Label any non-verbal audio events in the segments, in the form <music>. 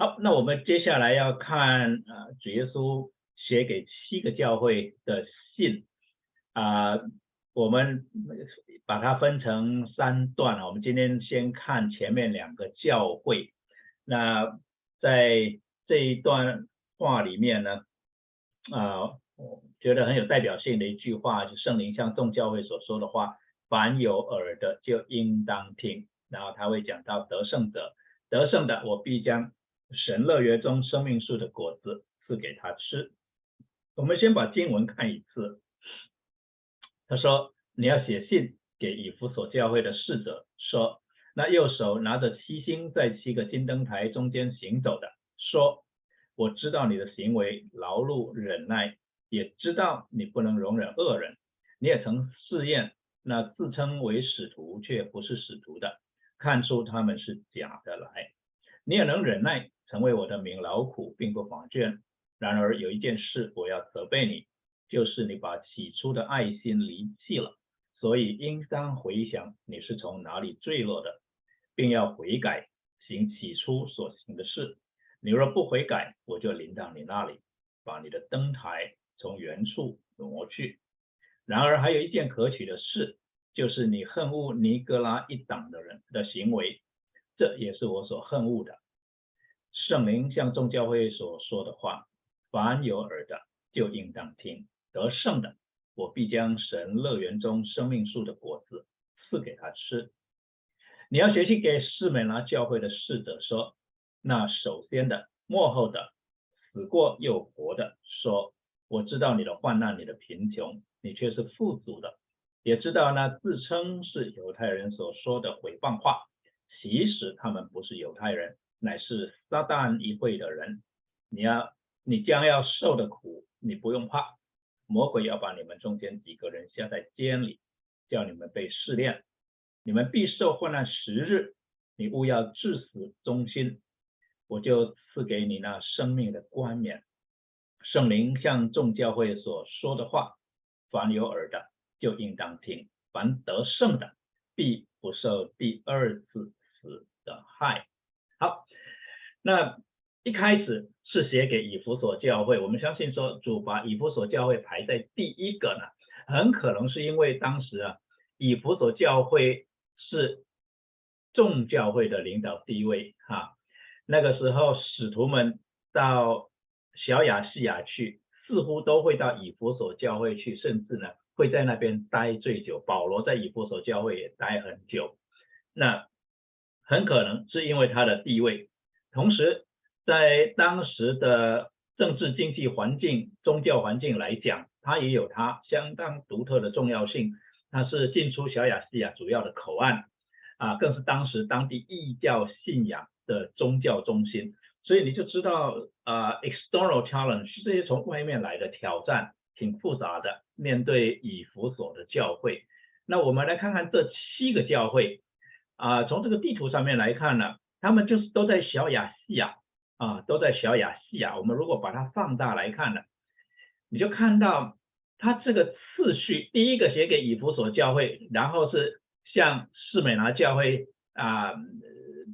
好，那我们接下来要看啊，主耶稣写给七个教会的信啊，我们把它分成三段啊。我们今天先看前面两个教会。那在这一段话里面呢，啊，我觉得很有代表性的一句话，就圣灵向众教会所说的话：凡有耳的就应当听。然后他会讲到得胜者，得胜的，我必将。神乐园中生命树的果子赐给他吃。我们先把经文看一次。他说：“你要写信给以弗所教会的使者，说，那右手拿着七星在七个金灯台中间行走的，说，我知道你的行为劳碌忍耐，也知道你不能容忍恶人。你也曾试验那自称为使徒却不是使徒的，看出他们是假的来。你也能忍耐。”成为我的名劳苦，并不乏倦。然而有一件事我要责备你，就是你把起初的爱心离弃了。所以应当回想你是从哪里坠落的，并要悔改，行起初所行的事。你若不悔改，我就临到你那里，把你的灯台从原处挪去。然而还有一件可取的事，就是你恨恶尼格拉一党的人的行为，这也是我所恨恶的。圣灵向众教会所说的话，凡有耳的就应当听。得胜的，我必将神乐园中生命树的果子赐给他吃。你要学习给士美拿教会的侍者说：那首先的、幕后的、死过又活的，说：我知道你的患难、你的贫穷，你却是富足的；也知道那自称是犹太人所说的毁谤话，其实他们不是犹太人。乃是撒旦一会的人，你要你将要受的苦，你不用怕。魔鬼要把你们中间几个人下在监里，叫你们被试炼，你们必受患难十日。你勿要至死忠心，我就赐给你那生命的冠冕。圣灵向众教会所说的话，凡有耳的就应当听。凡得胜的，必不受第二次死的害。那一开始是写给以弗所教会，我们相信说主把以弗所教会排在第一个呢，很可能是因为当时啊，以弗所教会是众教会的领导地位哈，那个时候使徒们到小亚细亚去，似乎都会到以弗所教会去，甚至呢会在那边待最久。保罗在以弗所教会也待很久，那。很可能是因为他的地位，同时在当时的政治经济环境、宗教环境来讲，它也有它相当独特的重要性。它是进出小亚细亚主要的口岸，啊，更是当时当地异教信仰的宗教中心。所以你就知道，啊，external challenge 这些从外面来的挑战挺复杂的。面对以弗所的教会，那我们来看看这七个教会。啊，从这个地图上面来看呢，他们就是都在小亚细亚啊，都在小亚细亚。我们如果把它放大来看呢，你就看到它这个次序，第一个写给以弗所教会，然后是向士美拿教会啊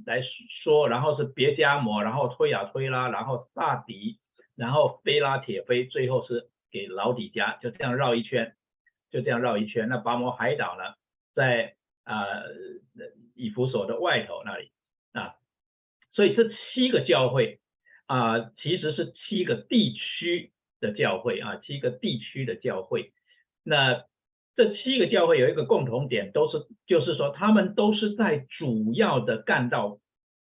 来说，然后是别加摩，然后推亚推拉，然后萨迪，然后菲拉铁菲，最后是给老底加，就这样绕一圈，就这样绕一圈。那拔摩海岛呢，在啊。以弗所的外头那里，所以这七个教会啊，其实是七个地区的教会啊，七个地区的教会。那这七个教会有一个共同点，都是就是说，他们都是在主要的干道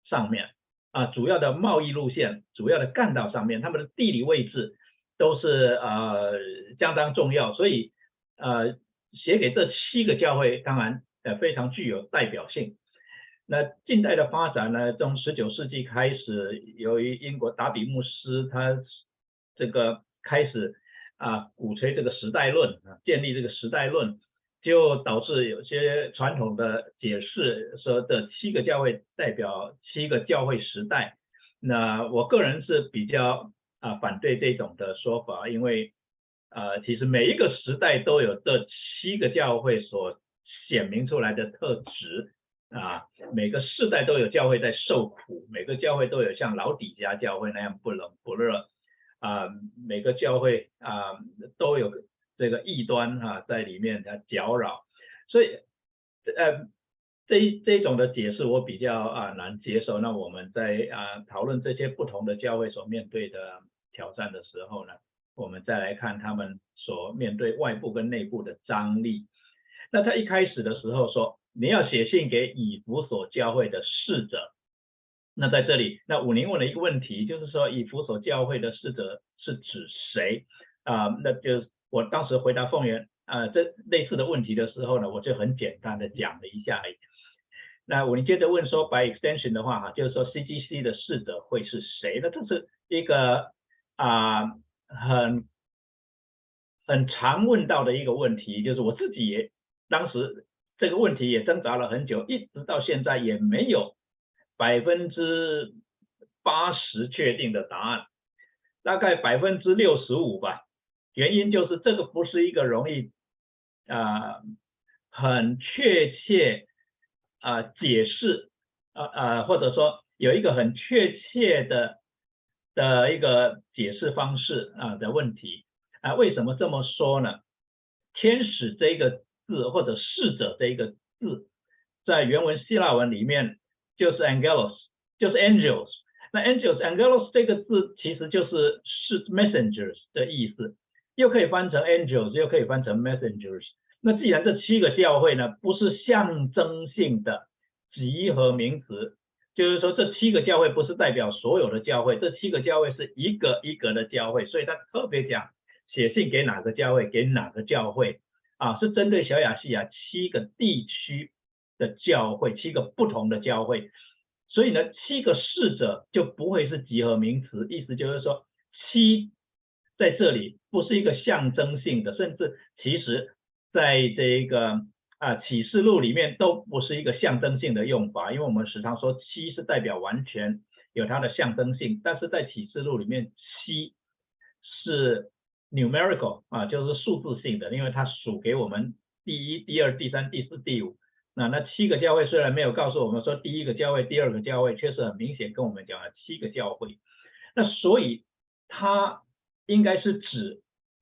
上面啊，主要的贸易路线、主要的干道上面，他们的地理位置都是呃相当重要。所以呃，写给这七个教会，当然呃非常具有代表性。那近代的发展呢？从十九世纪开始，由于英国达比牧师他这个开始啊鼓吹这个时代论啊，建立这个时代论，就导致有些传统的解释说这七个教会代表七个教会时代。那我个人是比较啊反对这种的说法，因为啊其实每一个时代都有这七个教会所显明出来的特质。啊，每个世代都有教会在受苦，每个教会都有像老底家教会那样不冷不热啊，每个教会啊都有这个异端哈在里面的搅扰，所以呃这这种的解释我比较啊难接受。那我们在啊讨论这些不同的教会所面对的挑战的时候呢，我们再来看他们所面对外部跟内部的张力。那他一开始的时候说。你要写信给以弗所教会的侍者。那在这里，那武宁问了一个问题，就是说以弗所教会的侍者是指谁啊？那就我当时回答凤元啊这类似的问题的时候呢，我就很简单的讲了一下。那武宁接着问说，by extension 的话哈，就是说 CGC 的侍者会是谁？那这是一个啊很很常问到的一个问题，就是我自己也当时。这个问题也挣扎了很久，一直到现在也没有百分之八十确定的答案，大概百分之六十五吧。原因就是这个不是一个容易啊很确切啊解释啊啊或者说有一个很确切的的一个解释方式啊的问题啊。为什么这么说呢？天使这个。字或者逝者这一个字，在原文希腊文里面就是 angelos，就是 angels。那 angels angelos 这个字其实就是是 messengers 的意思，又可以翻成 angels，又可以翻成 messengers。那既然这七个教会呢不是象征性的集合名词，就是说这七个教会不是代表所有的教会，这七个教会是一个一个的教会，所以他特别讲写信给哪个教会，给哪个教会。啊，是针对小亚细亚七个地区的教会，七个不同的教会，所以呢，七个侍者就不会是集合名词，意思就是说，七在这里不是一个象征性的，甚至其实在这个啊启示录里面都不是一个象征性的用法，因为我们时常说七是代表完全有它的象征性，但是在启示录里面七是。Numerical 啊，就是数字性的，因为它数给我们第一、第二、第三、第四、第五。那那七个教会虽然没有告诉我们说第一个教会、第二个教会，确实很明显跟我们讲了七个教会。那所以它应该是指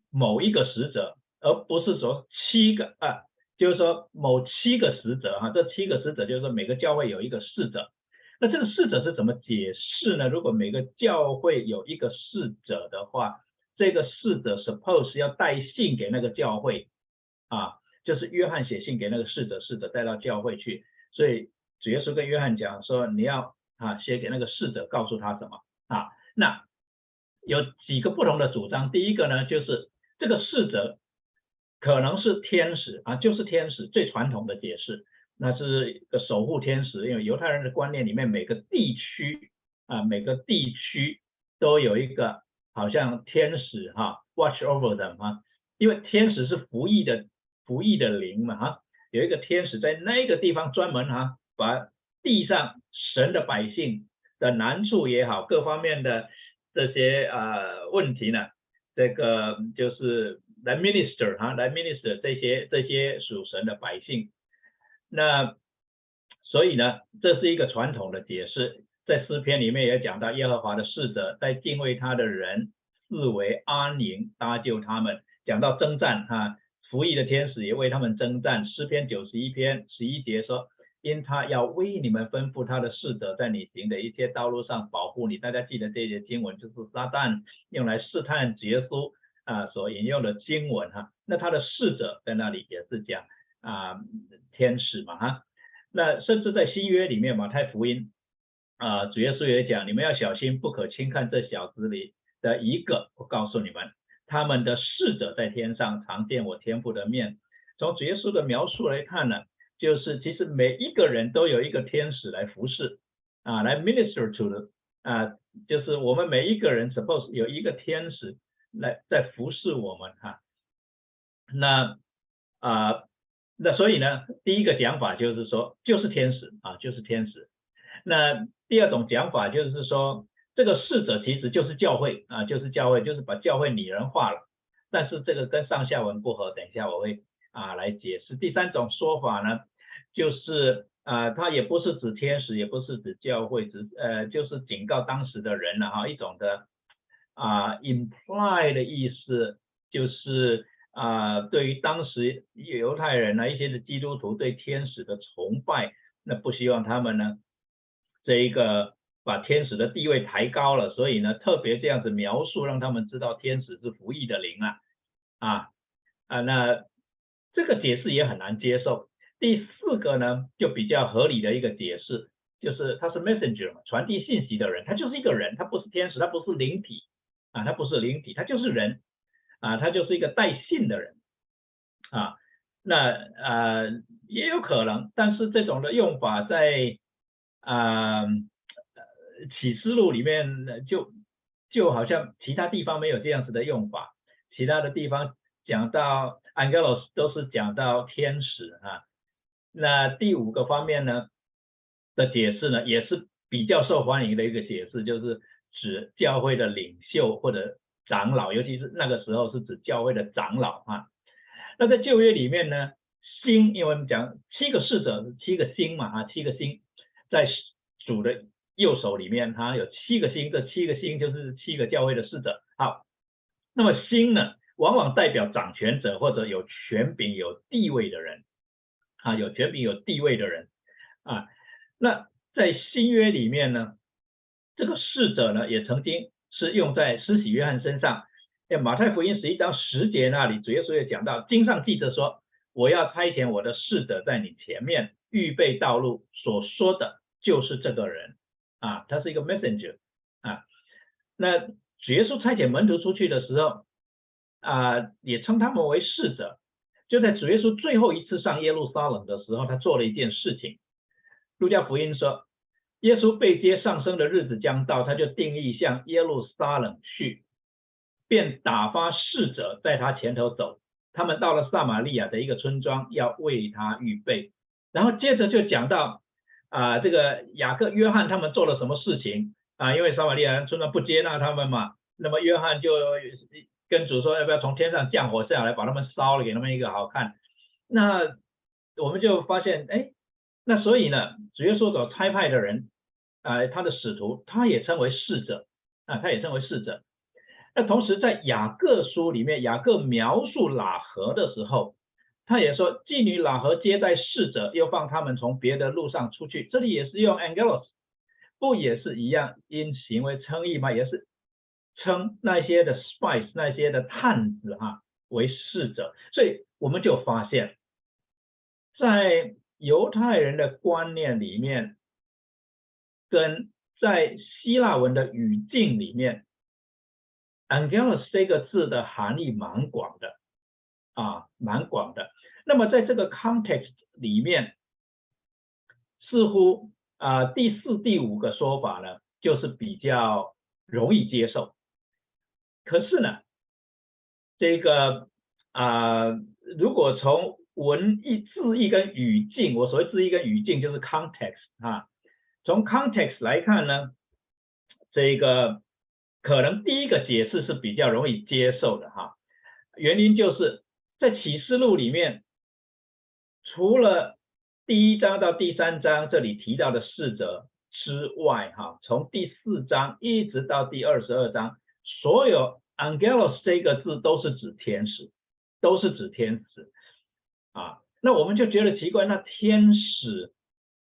某一个使者，而不是说七个啊，就是说某七个使者哈。这七个使者就是说每个教会有一个使者。那这个使者是怎么解释呢？如果每个教会有一个使者的话？这个侍者 suppose 要带信给那个教会啊，就是约翰写信给那个侍者，侍者带到教会去。所以主耶稣跟约翰讲说，你要啊写给那个侍者，告诉他什么啊？那有几个不同的主张。第一个呢，就是这个侍者可能是天使啊，就是天使最传统的解释，那是一个守护天使。因为犹太人的观念里面，每个地区啊，每个地区都有一个。好像天使哈，watch over them 哈，因为天使是服役的服役的灵嘛哈，有一个天使在那个地方专门哈，把地上神的百姓的难处也好，各方面的这些呃问题呢，这个就是来 minister 哈，来 minister 这些这些属神的百姓，那所以呢，这是一个传统的解释。在诗篇里面也讲到，耶和华的使者在敬畏他的人视为安宁，搭救他们。讲到征战，哈，服役的天使也为他们征战。诗篇九十一篇十一节说，因他要为你们吩咐他的使者，在你行的一切道路上保护你。大家记得这些经文，就是撒旦用来试探耶稣啊所引用的经文哈。那他的使者在那里也是讲啊天使嘛哈。那甚至在新约里面，马太福音。啊，主耶稣也讲，你们要小心，不可轻看这小子里的一个。我告诉你们，他们的侍者在天上常见我天父的面。从主耶稣的描述来看呢，就是其实每一个人都有一个天使来服侍啊，来 minister to 的啊，就是我们每一个人 suppose 有一个天使来在服侍我们哈。那啊，那所以呢，第一个讲法就是说，就是天使啊，就是天使。那第二种讲法就是说，这个逝者其实就是教会啊，就是教会，就是把教会拟人化了。但是这个跟上下文不合，等一下我会啊来解释。第三种说法呢，就是啊，它也不是指天使，也不是指教会，只呃就是警告当时的人了哈，一种的啊 imply 的意思就是啊，对于当时犹太人呢，一些的基督徒对天使的崇拜，那不希望他们呢这一个把天使的地位抬高了，所以呢特别这样子描述，让他们知道天使是服役的灵啊啊啊，那这个解释也很难接受。第四个呢，就比较合理的一个解释，就是他是 messenger，传递信息的人，他就是一个人，他不是天使，他不是灵体啊，他不是灵体，他就是人啊，他就是一个带信的人啊。那呃也有可能，但是这种的用法在啊启示录里面就就好像其他地方没有这样子的用法，其他的地方讲到 angelos 都是讲到天使啊。那第五个方面呢的解释呢，也是比较受欢迎的一个解释，就是指教会的领袖或者长老，尤其是那个时候是指教会的长老啊。那在旧约里面呢，星，因为我们讲七个侍者，七个星嘛啊，七个星在主的右手里面，他有七个星，这七个星就是七个教会的侍者。好，那么星呢，往往代表掌权者或者有权柄、有地位的人。啊，有权柄、有地位的人啊，那在新约里面呢，这个侍者呢，也曾经是用在施洗约翰身上。在马太福音十一章十节那里，主耶稣也讲到，经上记着说：“我要差遣我的侍者在你前面预备道路。”所说的就是这个人啊，他是一个 messenger 啊。那主耶稣差遣门徒出去的时候啊，也称他们为侍者。就在主耶稣最后一次上耶路撒冷的时候，他做了一件事情。路加福音说，耶稣被接上升的日子将到，他就定义向耶路撒冷去，便打发侍者在他前头走。他们到了撒玛利亚的一个村庄，要为他预备。然后接着就讲到啊，这个雅各、约翰他们做了什么事情啊？因为撒玛利亚人村庄不接纳他们嘛，那么约翰就。跟主说要不要从天上降火下来把他们烧了，给他们一个好看。那我们就发现，哎，那所以呢，主耶稣所差派的人，啊，他的使徒，他也称为侍者啊，他也称为侍者。那同时在雅各书里面，雅各描述喇合的时候，他也说妓女喇合接待侍者，又放他们从别的路上出去。这里也是用 angelos，不也是一样因行为称义吗？也是。称那些的 spies 那些的探子哈为侍者，所以我们就发现，在犹太人的观念里面，跟在希腊文的语境里面，angelos 这个字的含义蛮广的啊，蛮广的。那么在这个 context 里面，似乎啊第四、第五个说法呢，就是比较容易接受。可是呢，这个啊，如果从文意字义跟语境，我所谓字义跟语境就是 context 啊，从 context 来看呢，这个可能第一个解释是比较容易接受的哈，原因就是在启示录里面，除了第一章到第三章这里提到的侍者之外哈，从第四章一直到第二十二章。所有 angelos 这个字都是指天使，都是指天使啊。那我们就觉得奇怪，那天使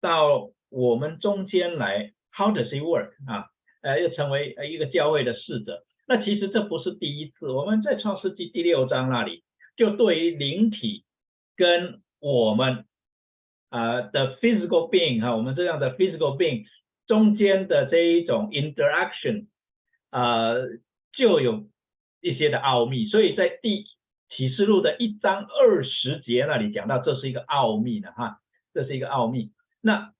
到我们中间来，how does he work 啊？呃，又成为一个教会的使者。那其实这不是第一次，我们在创世纪第六章那里，就对于灵体跟我们啊的 physical being 哈，我们这样的 physical being 中间的这一种 interaction 啊。就有一些的奥秘，所以在第启示录的一章二十节那里讲到，这是一个奥秘的哈，这是一个奥秘。那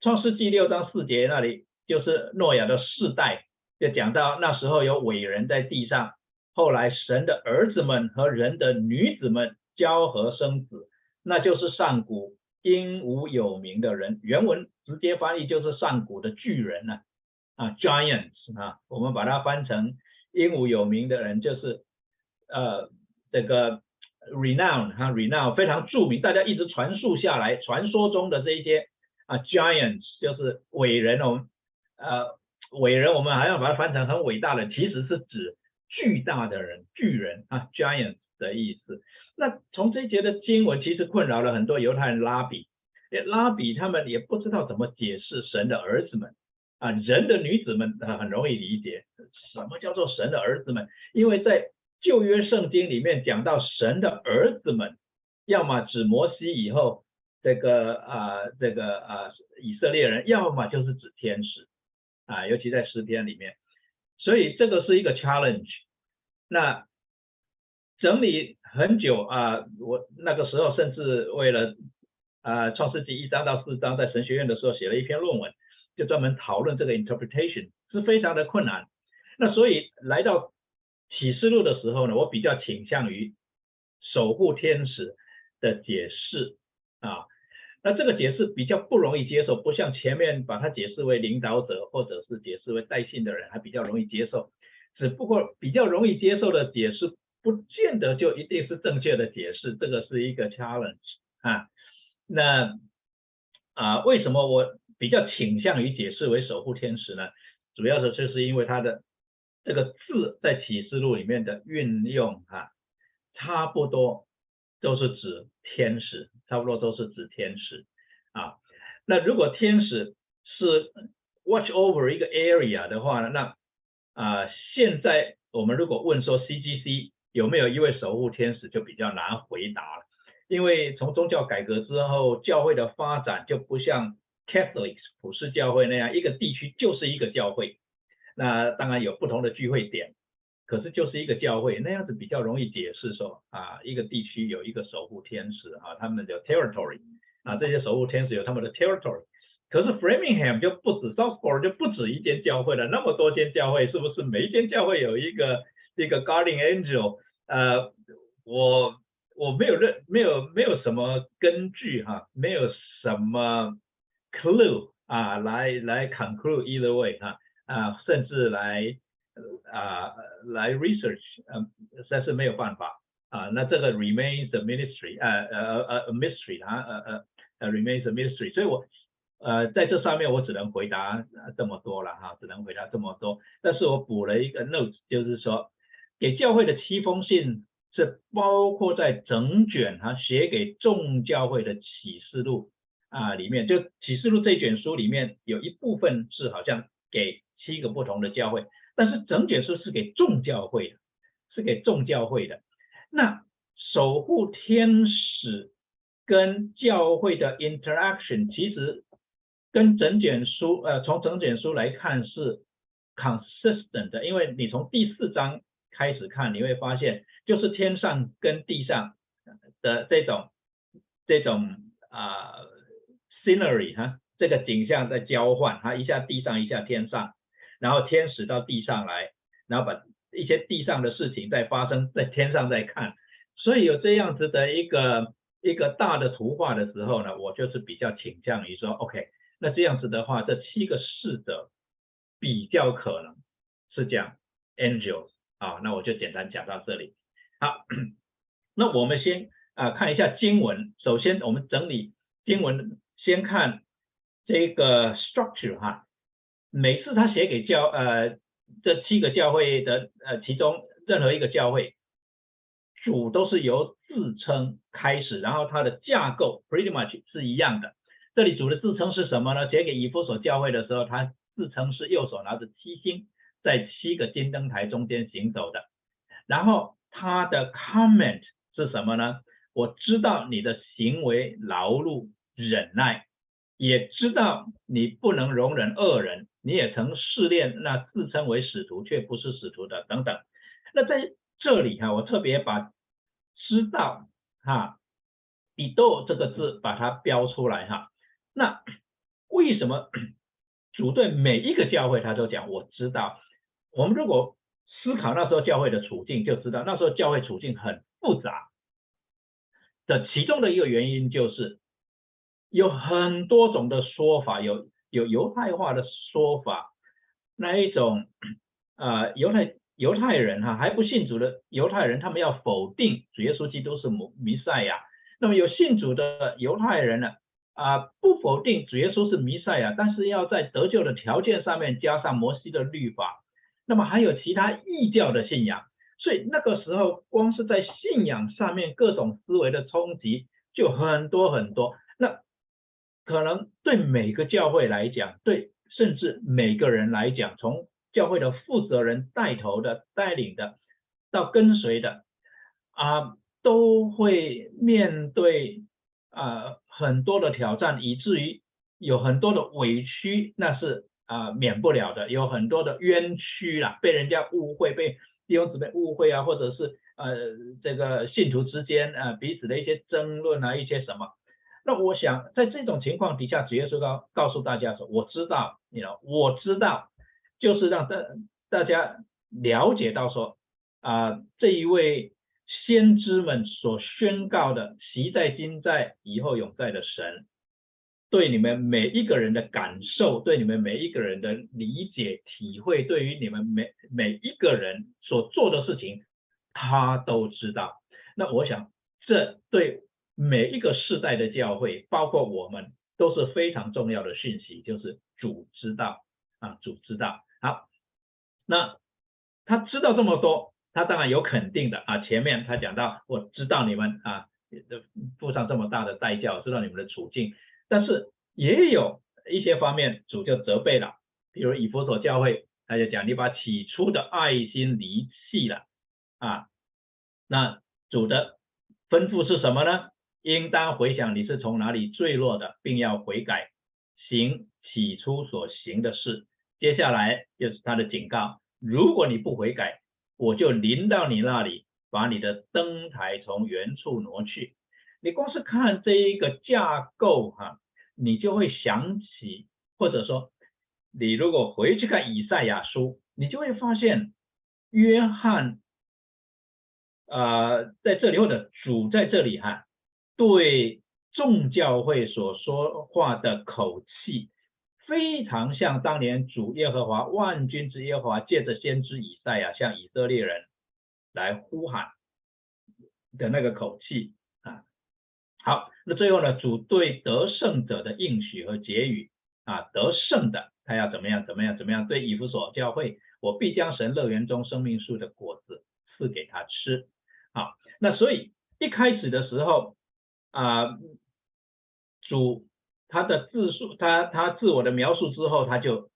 创世纪六章四节那里就是诺亚的世代，就讲到那时候有伟人在地上，后来神的儿子们和人的女子们交合生子，那就是上古英武有名的人。原文直接翻译就是上古的巨人呢，啊，giants 啊，我们把它翻成。英武有名的人就是呃这个 renowned 哈 renown 非常著名，大家一直传述下来，传说中的这一些啊，giants 就是伟人，哦呃伟人，我们还要把它翻成很伟大的，其实是指巨大的人，巨人啊，giant 的意思。那从这一节的经文，其实困扰了很多犹太人拉比，拉比他们也不知道怎么解释神的儿子们。啊，人的女子们很容易理解，什么叫做神的儿子们？因为在旧约圣经里面讲到神的儿子们，要么指摩西以后这个啊这个啊以色列人，要么就是指天使。啊，尤其在诗篇里面，所以这个是一个 challenge。那整理很久啊，我那个时候甚至为了啊创世纪一章到四章在神学院的时候写了一篇论文，就专门讨论这个 interpretation 是非常的困难。那所以来到启示录的时候呢，我比较倾向于守护天使的解释啊。那这个解释比较不容易接受，不像前面把它解释为领导者或者是解释为带信的人还比较容易接受。只不过比较容易接受的解释。不见得就一定是正确的解释，这个是一个 challenge 啊。那啊，为什么我比较倾向于解释为守护天使呢？主要的就是因为它的这个字在启示录里面的运用啊，差不多都是指天使，差不多都是指天使啊。那如果天使是 watch over 一个 area 的话呢，那啊，现在我们如果问说 CGC。有没有一位守护天使就比较难回答了，因为从宗教改革之后，教会的发展就不像 Catholics 普世教会那样，一个地区就是一个教会。那当然有不同的聚会点，可是就是一个教会，那样子比较容易解释说啊，一个地区有一个守护天使啊，他们的 territory 啊，这些守护天使有他们的 territory。可是 Framingham 就不止 Southport 就不止一间教会了，那么多间教会，是不是每一间教会有一个一个 guardian angel？呃，我我没有认没有没有什么根据哈，没有什么 clue 啊，来来 conclude either way 哈啊，甚至来啊来 research，嗯，实在是没有办法啊。那这个 remains a mystery，呃呃呃呃 mystery 啊呃呃呃 remains a mystery，所以我呃在这上面我只能回答这么多了哈，只能回答这么多。但是我补了一个 note，就是说。给教会的七封信是包括在整卷哈写给众教会的启示录啊里面，就启示录这卷书里面有一部分是好像给七个不同的教会，但是整卷书是给众教会的，是给众教会的。那守护天使跟教会的 interaction 其实跟整卷书呃从整卷书来看是 consistent 的，因为你从第四章。开始看你会发现，就是天上跟地上的这种这种啊 scenery 哈，这个景象在交换，哈，一下地上一下天上，然后天使到地上来，然后把一些地上的事情在发生在天上在看，所以有这样子的一个一个大的图画的时候呢，我就是比较倾向于说，OK，那这样子的话，这七个侍者比较可能是讲 angels。啊，那我就简单讲到这里。好，那我们先啊看一下经文。首先，我们整理经文，先看这个 structure 哈。每次他写给教呃这七个教会的呃其中任何一个教会，主都是由自称开始，然后它的架构 pretty much 是一样的。这里主的自称是什么呢？写给以弗所教会的时候，他自称是右手拿着七星。在七个金灯台中间行走的，然后他的 comment 是什么呢？我知道你的行为劳碌忍耐，也知道你不能容忍恶人，你也曾试炼那自称为使徒却不是使徒的等等。那在这里哈，我特别把知道哈，以斗这个字把它标出来哈。那为什么 <coughs> 主对每一个教会他都讲我知道？我们如果思考那时候教会的处境，就知道那时候教会处境很复杂的其中的一个原因就是有很多种的说法，有有犹太化的说法，那一种啊犹太犹太人哈还不信主的犹太人，他们要否定主耶稣基督是弥弥赛亚，那么有信主的犹太人呢啊，不否定主耶稣是弥赛亚，但是要在得救的条件上面加上摩西的律法，那么还有其他异教的信仰，所以那个时候光是在信仰上面各种思维的冲击就很多很多。那可能对每个教会来讲，对甚至每个人来讲，从教会的负责人带头的、带领的，到跟随的，啊，都会面对啊。很多的挑战，以至于有很多的委屈，那是啊免不了的。有很多的冤屈啦，被人家误会，被弟兄姊妹误会啊，或者是呃这个信徒之间啊彼此的一些争论啊，一些什么。那我想在这种情况底下，主耶稣告告诉大家说：“我知道，你 know，我知道，就是让大大家了解到说啊这一位。”先知们所宣告的，习在、今在、以后永在的神，对你们每一个人的感受，对你们每一个人的理解、体会，对于你们每每一个人所做的事情，他都知道。那我想，这对每一个世代的教会，包括我们，都是非常重要的讯息，就是主知道啊，主知道。好，那他知道这么多。他当然有肯定的啊，前面他讲到，我知道你们啊，付上这么大的代价，知道你们的处境，但是也有一些方面主就责备了，比如以弗所教会，他就讲你把起初的爱心离弃了啊，那主的吩咐是什么呢？应当回想你是从哪里坠落的，并要悔改，行起初所行的事。接下来就是他的警告，如果你不悔改。我就临到你那里，把你的灯台从原处挪去。你光是看这一个架构哈，你就会想起，或者说，你如果回去看以赛亚书，你就会发现，约翰，呃，在这里或者主在这里哈，对众教会所说话的口气。非常像当年主耶和华万军之耶和华借着先知以赛亚向以色列人来呼喊的那个口气啊。好，那最后呢，主对得胜者的应许和结语啊，得胜的他要怎么样怎么样怎么样？对以弗所教会，我必将神乐园中生命树的果子赐给他吃。好，那所以一开始的时候啊，主。他的自述，他他自我的描述之后，他就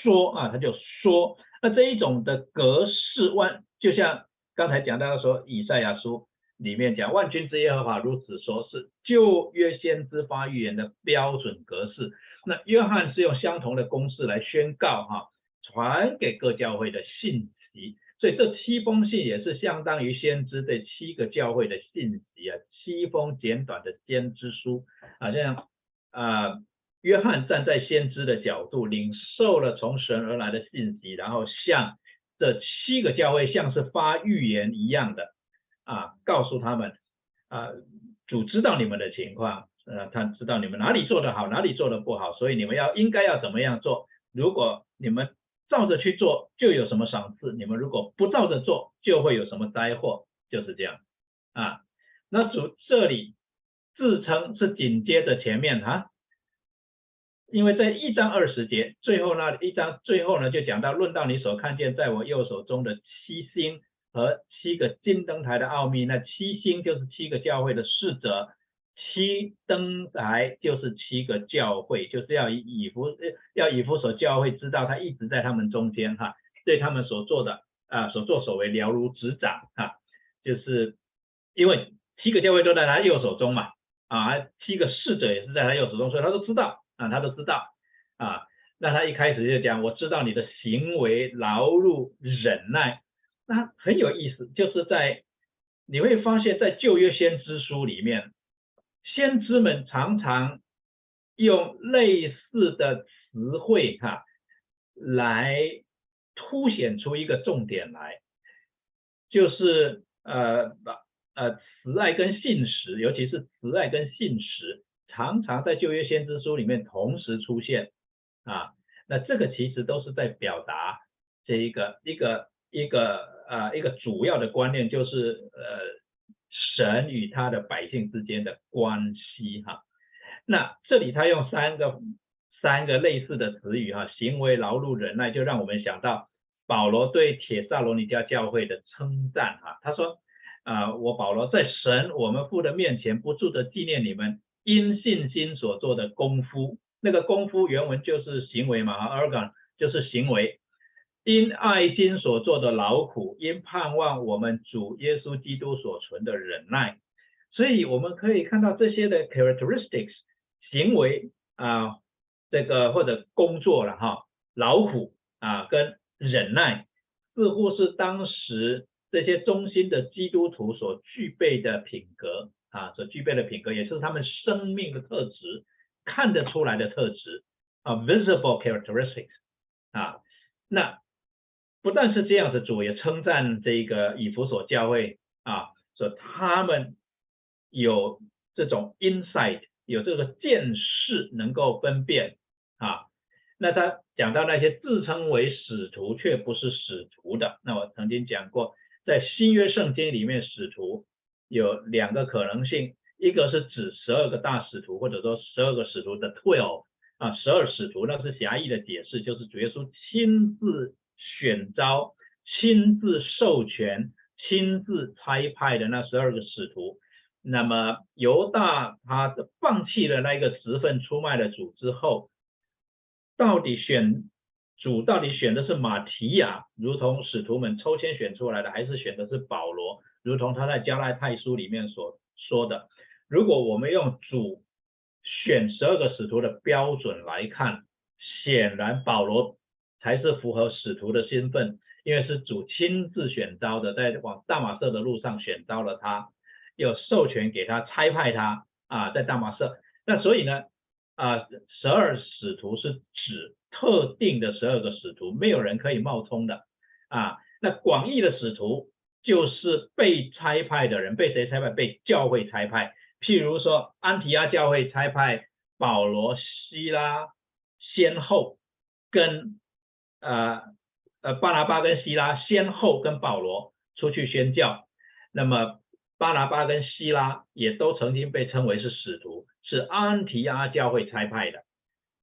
说啊，他就说，那这一种的格式万，就像刚才讲到说以赛亚书里面讲万军之耶和华如此说，是旧约先知发预言的标准格式。那约翰是用相同的公式来宣告哈，传给各教会的信息，所以这七封信也是相当于先知对七个教会的信息啊，七封简短的先知书啊，这样。啊，约翰站在先知的角度，领受了从神而来的信息，然后向这七个教会像是发预言一样的啊，告诉他们啊，主知道你们的情况，呃，他知道你们哪里做得好，哪里做得不好，所以你们要应该要怎么样做？如果你们照着去做，就有什么赏赐；你们如果不照着做，就会有什么灾祸，就是这样啊。那主这里。自称是紧接着前面哈，因为在一章二十节最后那一章最后呢，就讲到论到你所看见在我右手中的七星和七个金灯台的奥秘，那七星就是七个教会的使者，七灯台就是七个教会，就是要以以弗要以弗所教会知道他一直在他们中间哈，对他们所做的啊所作所为了如指掌哈，就是因为七个教会都在他右手中嘛。啊，七个侍者也是在他右手中，所以他都知道啊，他都知道啊。那他一开始就讲，我知道你的行为劳碌忍耐，那很有意思，就是在你会发现在旧约先知书里面，先知们常常用类似的词汇哈，来凸显出一个重点来，就是呃。呃，慈爱跟信实，尤其是慈爱跟信实，常常在旧约先知书里面同时出现啊。那这个其实都是在表达这一个一个一个呃一个主要的观念，就是呃神与他的百姓之间的关系哈。那这里他用三个三个类似的词语哈，行为、劳碌、忍耐，就让我们想到保罗对铁萨罗尼迦教会的称赞哈。他说啊，我保罗在神我们父的面前不住的纪念你们因信心所做的功夫。那个功夫原文就是行为嘛，ergon 就是行为。因爱心所做的劳苦，因盼望我们主耶稣基督所存的忍耐，所以我们可以看到这些的 characteristics 行为啊，这个或者工作了哈，劳苦啊跟忍耐，似乎是当时这些中心的基督徒所具备的品格啊，所具备的品格，也是他们生命的特质，看得出来的特质啊，visible characteristics 啊，那。不但是这样子，主也称赞这个以弗所教会啊，说他们有这种 insight，有这个见识，能够分辨啊。那他讲到那些自称为使徒却不是使徒的，那我曾经讲过，在新约圣经里面，使徒有两个可能性，一个是指十二个大使徒，或者说十二个使徒的 twelve 啊，十二使徒，那是狭义的解释，就是主耶稣亲自。选召、亲自授权、亲自差派的那十二个使徒，那么犹大他放弃了那个十份出卖的主之后，到底选主到底选的是马提亚，如同使徒们抽签选出来的，还是选的是保罗，如同他在加拉太书里面所说的？如果我们用主选十二个使徒的标准来看，显然保罗。才是符合使徒的身份，因为是主亲自选召的，在往大马色的路上选召了他，有授权给他差派他啊，在大马色。那所以呢，啊，十二使徒是指特定的十二个使徒，没有人可以冒充的啊。那广义的使徒就是被差派的人，被谁差派？被教会差派。譬如说，安提阿教会差派保罗、希拉先后跟。呃呃，巴拿巴跟希拉先后跟保罗出去宣教，那么巴拿巴跟希拉也都曾经被称为是使徒，是安提阿教会差派的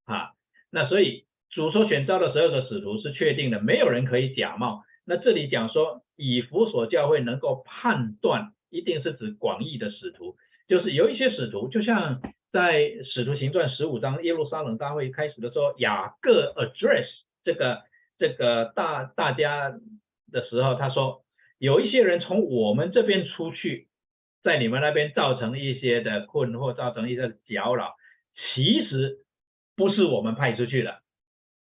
啊。那所以主所选召的十二个使徒是确定的，没有人可以假冒。那这里讲说以弗所教会能够判断，一定是指广义的使徒，就是有一些使徒，就像在使徒行传十五章耶路撒冷大会开始的时候，雅各 address 这个。这个大大家的时候，他说有一些人从我们这边出去，在你们那边造成一些的困惑，造成一些搅扰，其实不是我们派出去的，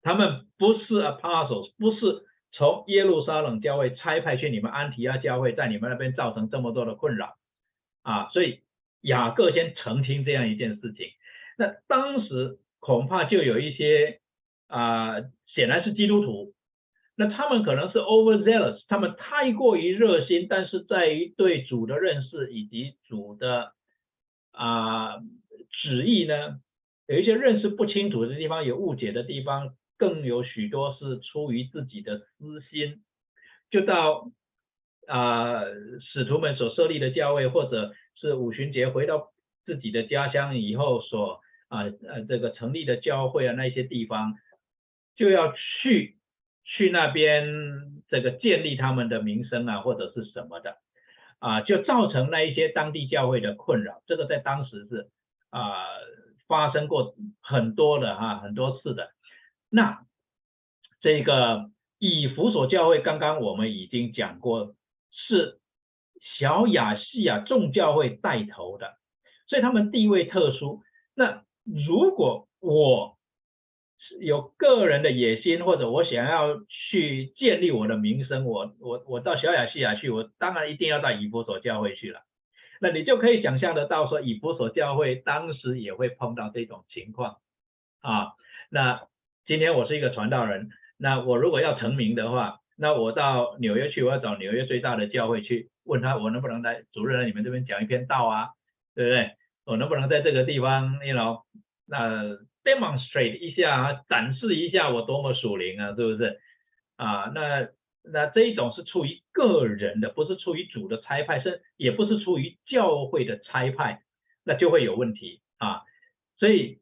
他们不是 apostles，不是从耶路撒冷教会差派去你们安提阿教会，在你们那边造成这么多的困扰啊，所以雅各先澄清这样一件事情，那当时恐怕就有一些啊。显然是基督徒，那他们可能是 overzealous，他们太过于热心，但是在于对主的认识以及主的啊旨意呢，有一些认识不清楚的地方，有误解的地方，更有许多是出于自己的私心，就到啊使徒们所设立的教会，或者是五旬节回到自己的家乡以后所啊呃这个成立的教会啊那些地方。就要去去那边这个建立他们的名声啊，或者是什么的啊，就造成那一些当地教会的困扰。这个在当时是啊发生过很多的哈很多次的。那这个以弗所教会，刚刚我们已经讲过，是小亚细亚众教会带头的，所以他们地位特殊。那如果我有个人的野心，或者我想要去建立我的名声，我我我到小亚细亚去，我当然一定要到以弗所教会去了。那你就可以想象得到，说以弗所教会当时也会碰到这种情况啊。那今天我是一个传道人，那我如果要成名的话，那我到纽约去，我要找纽约最大的教会去问他，我能不能来主任来你们这边讲一篇道啊？对不对？我能不能在这个地方，you know，那？demonstrate 一下，展示一下我多么属灵啊，是不是？啊，那那这一种是出于个人的，不是出于主的差派，是也不是出于教会的差派，那就会有问题啊。所以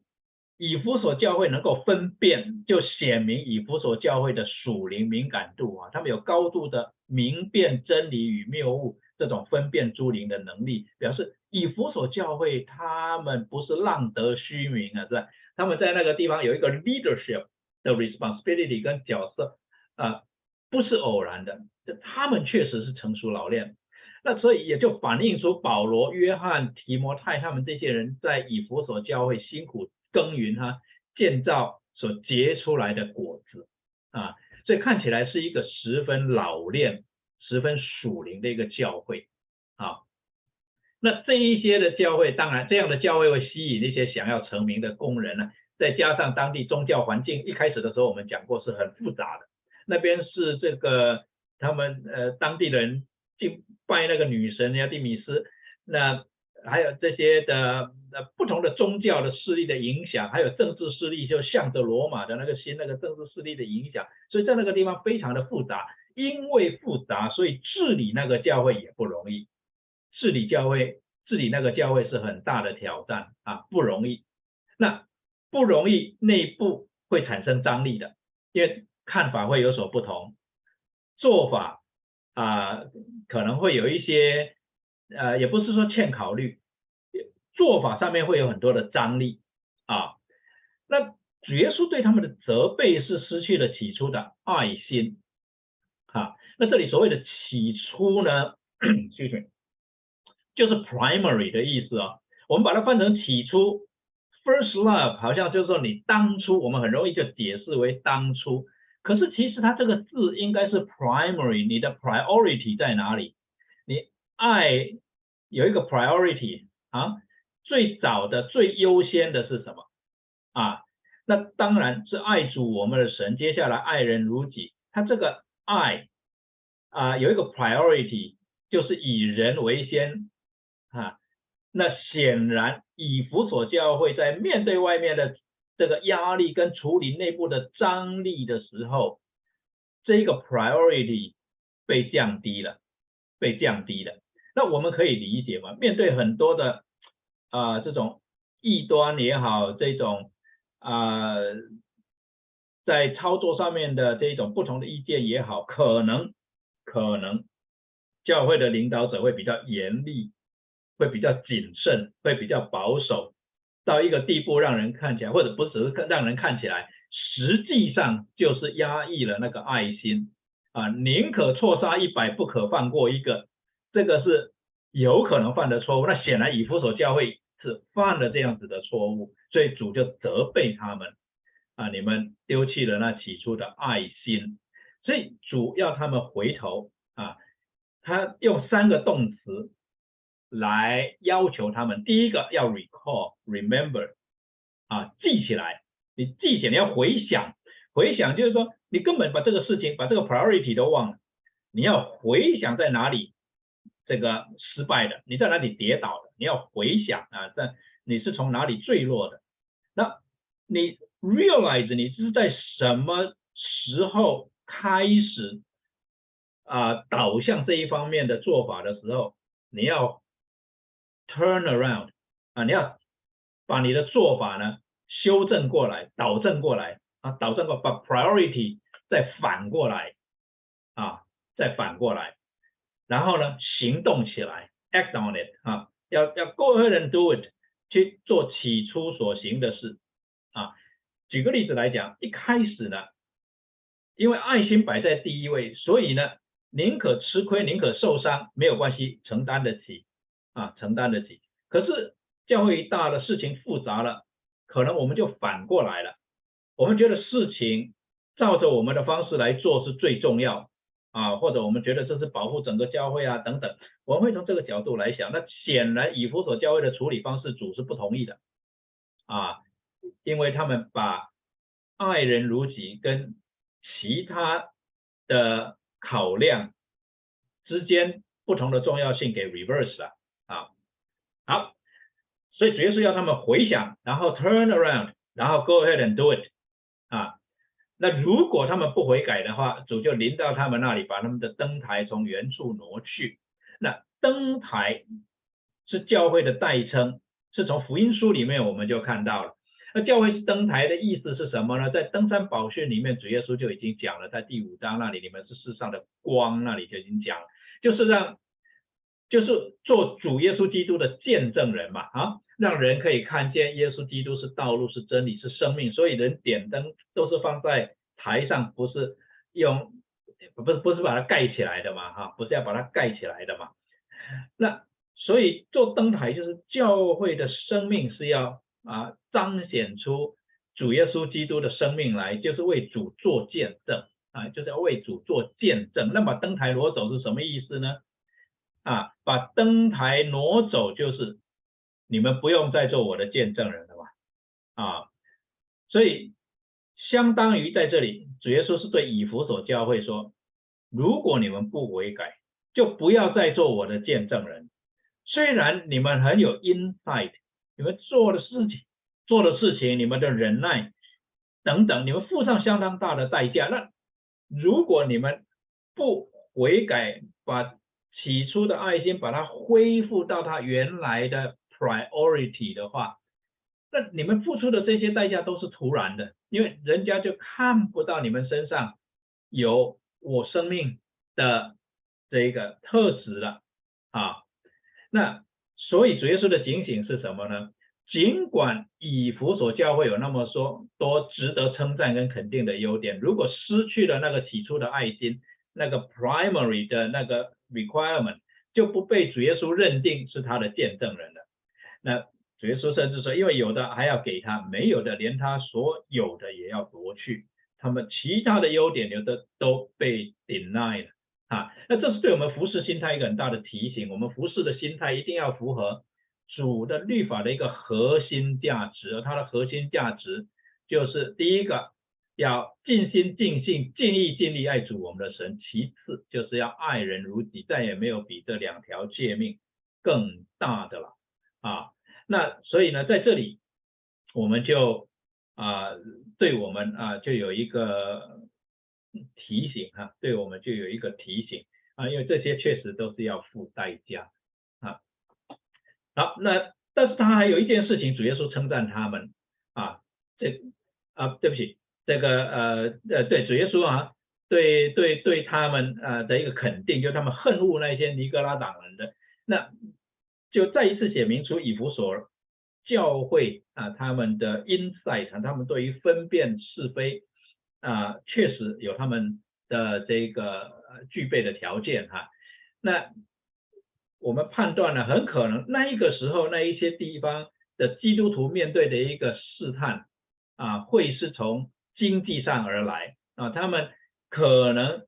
以弗所教会能够分辨，就显明以弗所教会的属灵敏感度啊，他们有高度的明辨真理与谬误这种分辨诸灵的能力，表示以弗所教会他们不是浪得虚名啊，是吧？他们在那个地方有一个 leadership 的 responsibility 跟角色啊，不是偶然的，他们确实是成熟老练。那所以也就反映出保罗、约翰、提摩太他们这些人在以弗所教会辛苦耕耘哈建造所结出来的果子啊，所以看起来是一个十分老练、十分属灵的一个教会。那这一些的教会，当然这样的教会会吸引那些想要成名的工人呢，再加上当地宗教环境，一开始的时候我们讲过是很复杂的，那边是这个他们呃当地人。敬拜那个女神亚蒂米斯，那还有这些的呃不同的宗教的势力的影响，还有政治势力，就向着罗马的那个新那个政治势力的影响，所以在那个地方非常的复杂。因为复杂，所以治理那个教会也不容易。治理教会，治理那个教会是很大的挑战啊，不容易。那不容易，内部会产生张力的，因为看法会有所不同，做法。啊，可能会有一些，呃，也不是说欠考虑，做法上面会有很多的张力啊。那主耶稣对他们的责备是失去了起初的爱心啊。那这里所谓的起初呢，<coughs> 就是 primary 的意思啊。我们把它翻成起初，first love，好像就是说你当初，我们很容易就解释为当初。可是其实它这个字应该是 primary，你的 priority 在哪里？你爱有一个 priority 啊，最早的最优先的是什么啊？那当然是爱主我们的神。接下来爱人如己，它这个爱啊有一个 priority，就是以人为先。那显然以弗所教会在面对外面的。这个压力跟处理内部的张力的时候，这个 priority 被降低了，被降低了。那我们可以理解嘛？面对很多的啊这种异端也好，这种啊在操作上面的这种不同的意见也好，可能可能教会的领导者会比较严厉，会比较谨慎，会比较保守。到一个地步，让人看起来，或者不只是让人看起来，实际上就是压抑了那个爱心啊，宁可错杀一百，不可放过一个，这个是有可能犯的错误。那显然以弗所教会是犯了这样子的错误，所以主就责备他们啊，你们丢弃了那起初的爱心，所以主要他们回头啊，他用三个动词。来要求他们，第一个要 recall remember 啊，记起来，你记起来，你要回想，回想就是说，你根本把这个事情，把这个 priority 都忘了，你要回想在哪里这个失败的，你在哪里跌倒的，你要回想啊，在你是从哪里坠落的，那你 realize 你是在什么时候开始啊导向这一方面的做法的时候，你要。Turn around 啊，你要把你的做法呢修正过来，导正过来啊，导正过把 priority 再反过来啊，再反过来，然后呢行动起来，act on it 啊，要要 go ahead and do it 去做起初所行的事啊。举个例子来讲，一开始呢，因为爱心摆在第一位，所以呢宁可吃亏，宁可受伤，没有关系，承担得起。啊，承担得起。可是教会一大的事情复杂了，可能我们就反过来了。我们觉得事情照着我们的方式来做是最重要啊，或者我们觉得这是保护整个教会啊等等。我们会从这个角度来想。那显然以弗所教会的处理方式，主是不同意的啊，因为他们把爱人如己跟其他的考量之间不同的重要性给 reverse 了。好，所以主要是要他们回想，然后 turn around，然后 go ahead and do it 啊。那如果他们不悔改的话，主就临到他们那里，把他们的灯台从原处挪去。那灯台是教会的代称是从福音书里面我们就看到了。那教会登台的意思是什么呢？在登山宝训里面，主耶稣就已经讲了，在第五章那里，你们是世上的光，那里就已经讲了，就是让，就是做主耶稣基督的见证人嘛，啊，让人可以看见耶稣基督是道路，是真理，是生命。所以人点灯都是放在台上，不是用，不是不是把它盖起来的嘛，哈，不是要把它盖起来的嘛。那所以做灯台就是教会的生命是要。啊，彰显出主耶稣基督的生命来，就是为主做见证啊，就是要为主做见证。那么灯台挪走是什么意思呢？啊，把灯台挪走，就是你们不用再做我的见证人了吧？啊，所以相当于在这里，主耶稣是对以弗所教会说：如果你们不悔改，就不要再做我的见证人。虽然你们很有 insight。你们做的事情，做的事情，你们的忍耐等等，你们付上相当大的代价。那如果你们不悔改，把起初的爱心把它恢复到它原来的 priority 的话，那你们付出的这些代价都是徒然的，因为人家就看不到你们身上有我生命的这个特质了啊。那。所以主耶稣的警醒是什么呢？尽管以弗所教会有那么说多值得称赞跟肯定的优点，如果失去了那个起初的爱心，那个 primary 的那个 requirement，就不被主耶稣认定是他的见证人了。那主耶稣甚至说，因为有的还要给他，没有的连他所有的也要夺去，他们其他的优点有的都被 deny 了。啊，那这是对我们服侍心态一个很大的提醒。我们服侍的心态一定要符合主的律法的一个核心价值，而它的核心价值就是第一个要尽心尽性尽意尽力爱主我们的神，其次就是要爱人如己，再也没有比这两条诫命更大的了。啊，那所以呢，在这里我们就啊，对我们啊，就有一个。提醒哈，对我们就有一个提醒啊，因为这些确实都是要付代价啊。好，那但是他还有一件事情，主耶稣称赞他们啊，这啊，对不起，这个呃呃，对主耶稣啊，对对对他们呃的一个肯定，就他们恨恶那些尼格拉党人的，那就再一次写明出以弗所教会啊他们的 insight，他们对于分辨是非。啊，确实有他们的这个具备的条件哈。那我们判断呢，很可能那一个时候那一些地方的基督徒面对的一个试探啊，会是从经济上而来啊，他们可能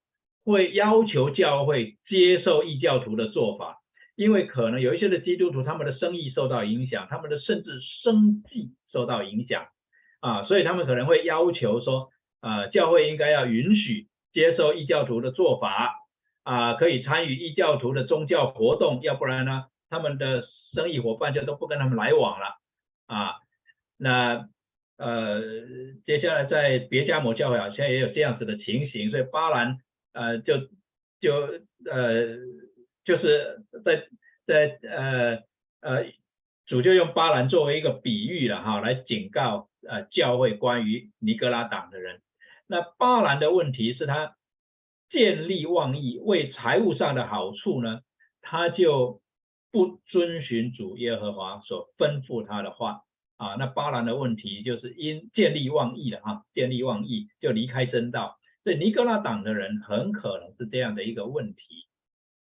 会要求教会接受异教徒的做法，因为可能有一些的基督徒他们的生意受到影响，他们的甚至生计受到影响啊，所以他们可能会要求说。啊，教会应该要允许接受异教徒的做法啊，可以参与异教徒的宗教活动，要不然呢，他们的生意伙伴就都不跟他们来往了啊。那呃，接下来在别家某教会好像也有这样子的情形，所以巴兰呃就就呃就是在在呃呃主就用巴兰作为一个比喻了哈，来警告呃教会关于尼格拉党的人。那巴兰的问题是他见利忘义，为财务上的好处呢，他就不遵循主耶和华所吩咐他的话啊。那巴兰的问题就是因见利忘义了哈，见利忘义就离开真道。所以尼格拉党的人很可能是这样的一个问题。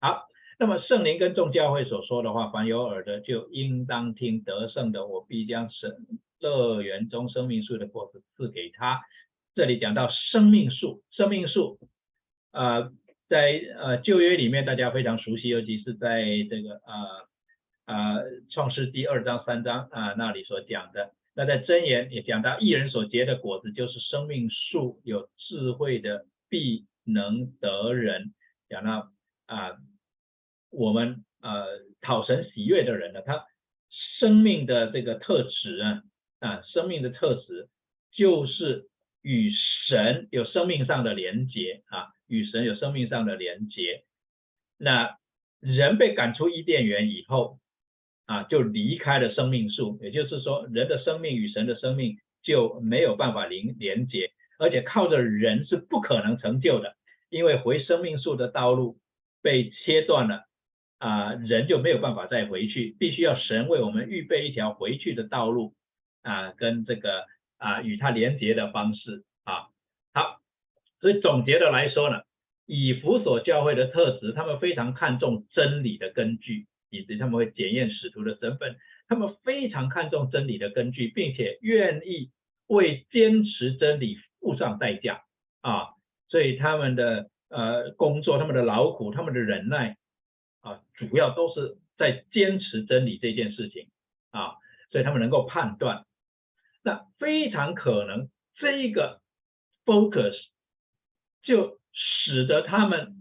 好，那么圣灵跟众教会所说的话，凡有耳的就应当听。得胜的，我必将神乐园中生命树的果子赐给他。这里讲到生命树，生命树，呃，在呃旧约里面大家非常熟悉，尤其是在这个呃呃创世第二章三章啊那里所讲的。那在箴言也讲到，一人所结的果子就是生命树，有智慧的必能得人。讲到啊，我们呃讨神喜悦的人呢，他生命的这个特质啊啊，生命的特质就是。与神有生命上的连接啊，与神有生命上的连接。那人被赶出伊甸园以后啊，就离开了生命树，也就是说，人的生命与神的生命就没有办法连连接，而且靠着人是不可能成就的，因为回生命树的道路被切断了，啊，人就没有办法再回去，必须要神为我们预备一条回去的道路，啊，跟这个啊与他连接的方式啊，好，所以总结的来说呢。以弗所教会的特质，他们非常看重真理的根据，以及他们会检验使徒的身份。他们非常看重真理的根据，并且愿意为坚持真理付上代价啊！所以他们的呃工作、他们的劳苦、他们的忍耐啊，主要都是在坚持真理这件事情啊。所以他们能够判断，那非常可能这个 focus 就。使得他们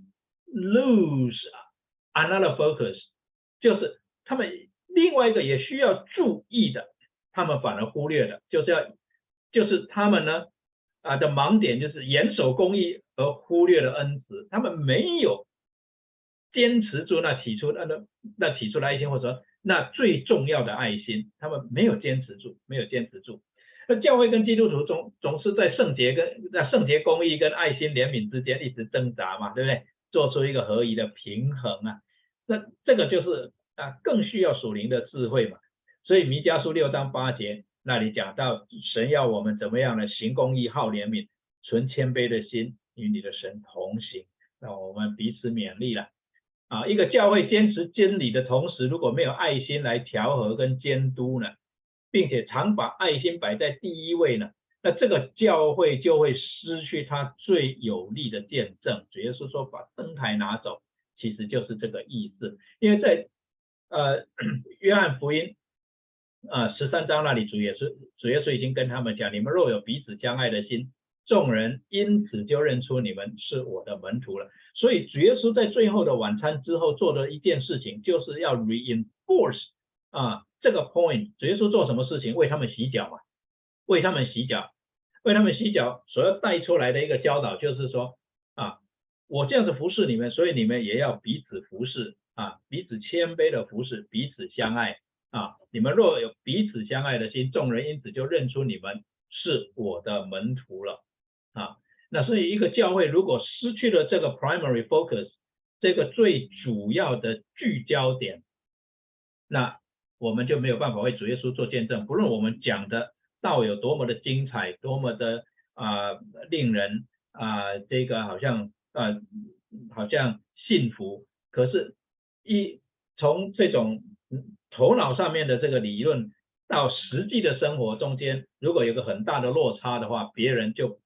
lose another focus，就是他们另外一个也需要注意的，他们反而忽略了，就是要就是他们呢啊的盲点就是严守公义而忽略了恩慈，他们没有坚持住那起初那那那起初的爱心，或者说那最重要的爱心，他们没有坚持住，没有坚持住。那教会跟基督徒总总是在圣洁跟在圣洁公义跟爱心怜悯之间一直挣扎嘛，对不对？做出一个合宜的平衡啊。那这个就是啊，更需要属灵的智慧嘛。所以弥迦书六章八节那里讲到，神要我们怎么样呢？行公义，好怜悯，存谦卑的心，与你的神同行。那我们彼此勉励了啊。一个教会坚持真理的同时，如果没有爱心来调和跟监督呢？并且常把爱心摆在第一位呢，那这个教会就会失去它最有力的见证。主要是说把灯台拿走，其实就是这个意思。因为在呃约翰福音啊十三章那里，主耶稣主耶稣已经跟他们讲：你们若有彼此相爱的心，众人因此就认出你们是我的门徒了。所以主耶稣在最后的晚餐之后做的一件事情，就是要 reinforce 啊。这个 point，主耶稣做什么事情？为他们洗脚嘛，为他们洗脚，为他们洗脚，所要带出来的一个教导就是说，我这样子服侍你们，所以你们也要彼此服侍啊，彼此谦卑的服侍，彼此相爱啊。你们若有彼此相爱的心，众人因此就认出你们是我的门徒了啊。那所以一个教会如果失去了这个 primary focus，这个最主要的聚焦点，那。我们就没有办法为主耶稣做见证，不论我们讲的道有多么的精彩，多么的啊令人啊这个好像啊好像幸福，可是，一从这种头脑上面的这个理论到实际的生活中间，如果有个很大的落差的话，别人就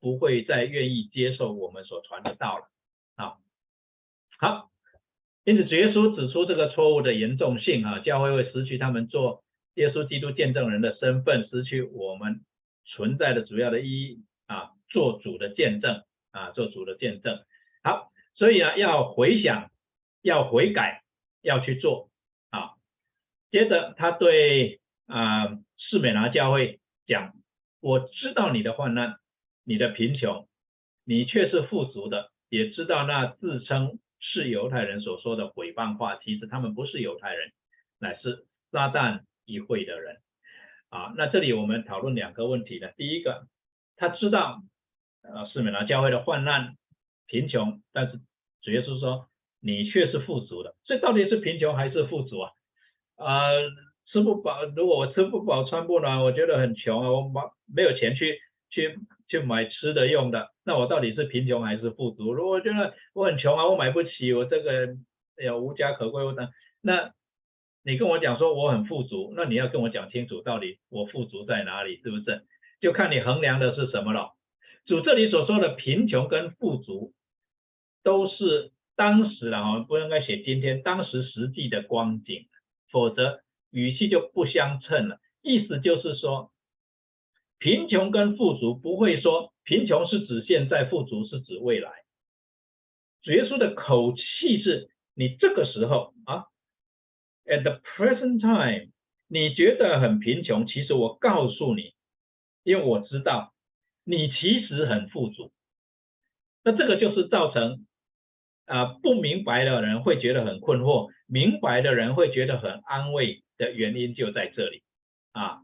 不会再愿意接受我们所传的道了。啊，好。因此，主耶稣指出这个错误的严重性啊，教会会失去他们做耶稣基督见证人的身份，失去我们存在的主要的意义啊，做主的见证啊，做主的见证。好，所以啊，要回想，要悔改，要去做啊。接着，他对啊士美拿教会讲：我知道你的患难，你的贫穷，你却是富足的，也知道那自称。是犹太人所说的毁谤话，其实他们不是犹太人，乃是撒旦议会的人啊。那这里我们讨论两个问题呢。第一个，他知道呃士美拿教会的患难、贫穷，但是主耶稣说你却是富足的，这到底是贫穷还是富足啊？啊，吃不饱，如果我吃不饱穿不暖，我觉得很穷啊，我没没有钱去去。去买吃的用的，那我到底是贫穷还是富足？如果觉得我很穷啊，我买不起，我这个哎呀无家可归，我等，那你跟我讲说我很富足，那你要跟我讲清楚到底我富足在哪里，是不是？就看你衡量的是什么了。主这里所说的贫穷跟富足，都是当时啊，不应该写今天，当时实际的光景，否则语气就不相称了。意思就是说。贫穷跟富足不会说贫穷是指现在，富足是指未来。主耶稣的口气是：你这个时候啊，at the present time，你觉得很贫穷，其实我告诉你，因为我知道你其实很富足。那这个就是造成啊不明白的人会觉得很困惑，明白的人会觉得很安慰的原因就在这里啊。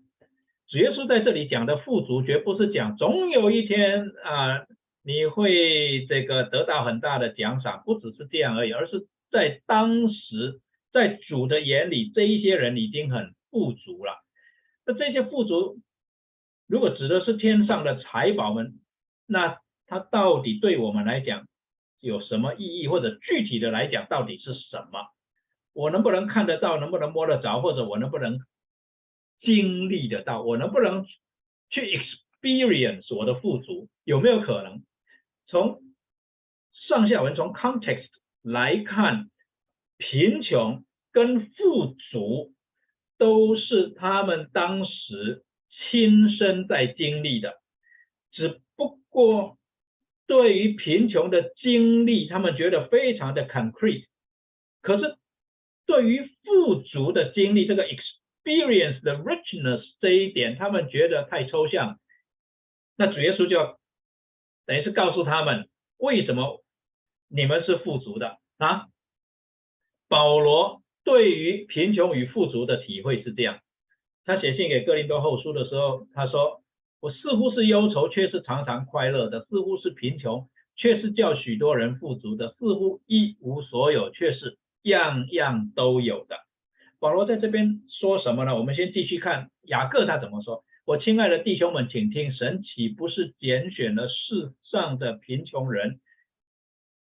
主耶稣在这里讲的富足，绝不是讲总有一天啊，你会这个得到很大的奖赏，不只是这样而已，而是在当时，在主的眼里，这一些人已经很富足了。那这些富足，如果指的是天上的财宝们，那它到底对我们来讲有什么意义，或者具体的来讲到底是什么？我能不能看得到，能不能摸得着，或者我能不能？经历得到，我能不能去 experience 我的富足？有没有可能从上下文从 context 来看，贫穷跟富足都是他们当时亲身在经历的，只不过对于贫穷的经历，他们觉得非常的 concrete，可是对于富足的经历，这个 experience the richness 这一点，他们觉得太抽象。那主耶稣就等于是告诉他们，为什么你们是富足的啊？保罗对于贫穷与富足的体会是这样：他写信给哥林多后书的时候，他说：“我似乎是忧愁，却是常常快乐的；似乎是贫穷，却是叫许多人富足的；似乎一无所有，却是样样都有的。”保罗在这边说什么呢？我们先继续看雅各他怎么说。我亲爱的弟兄们，请听：神岂不是拣选了世上的贫穷人，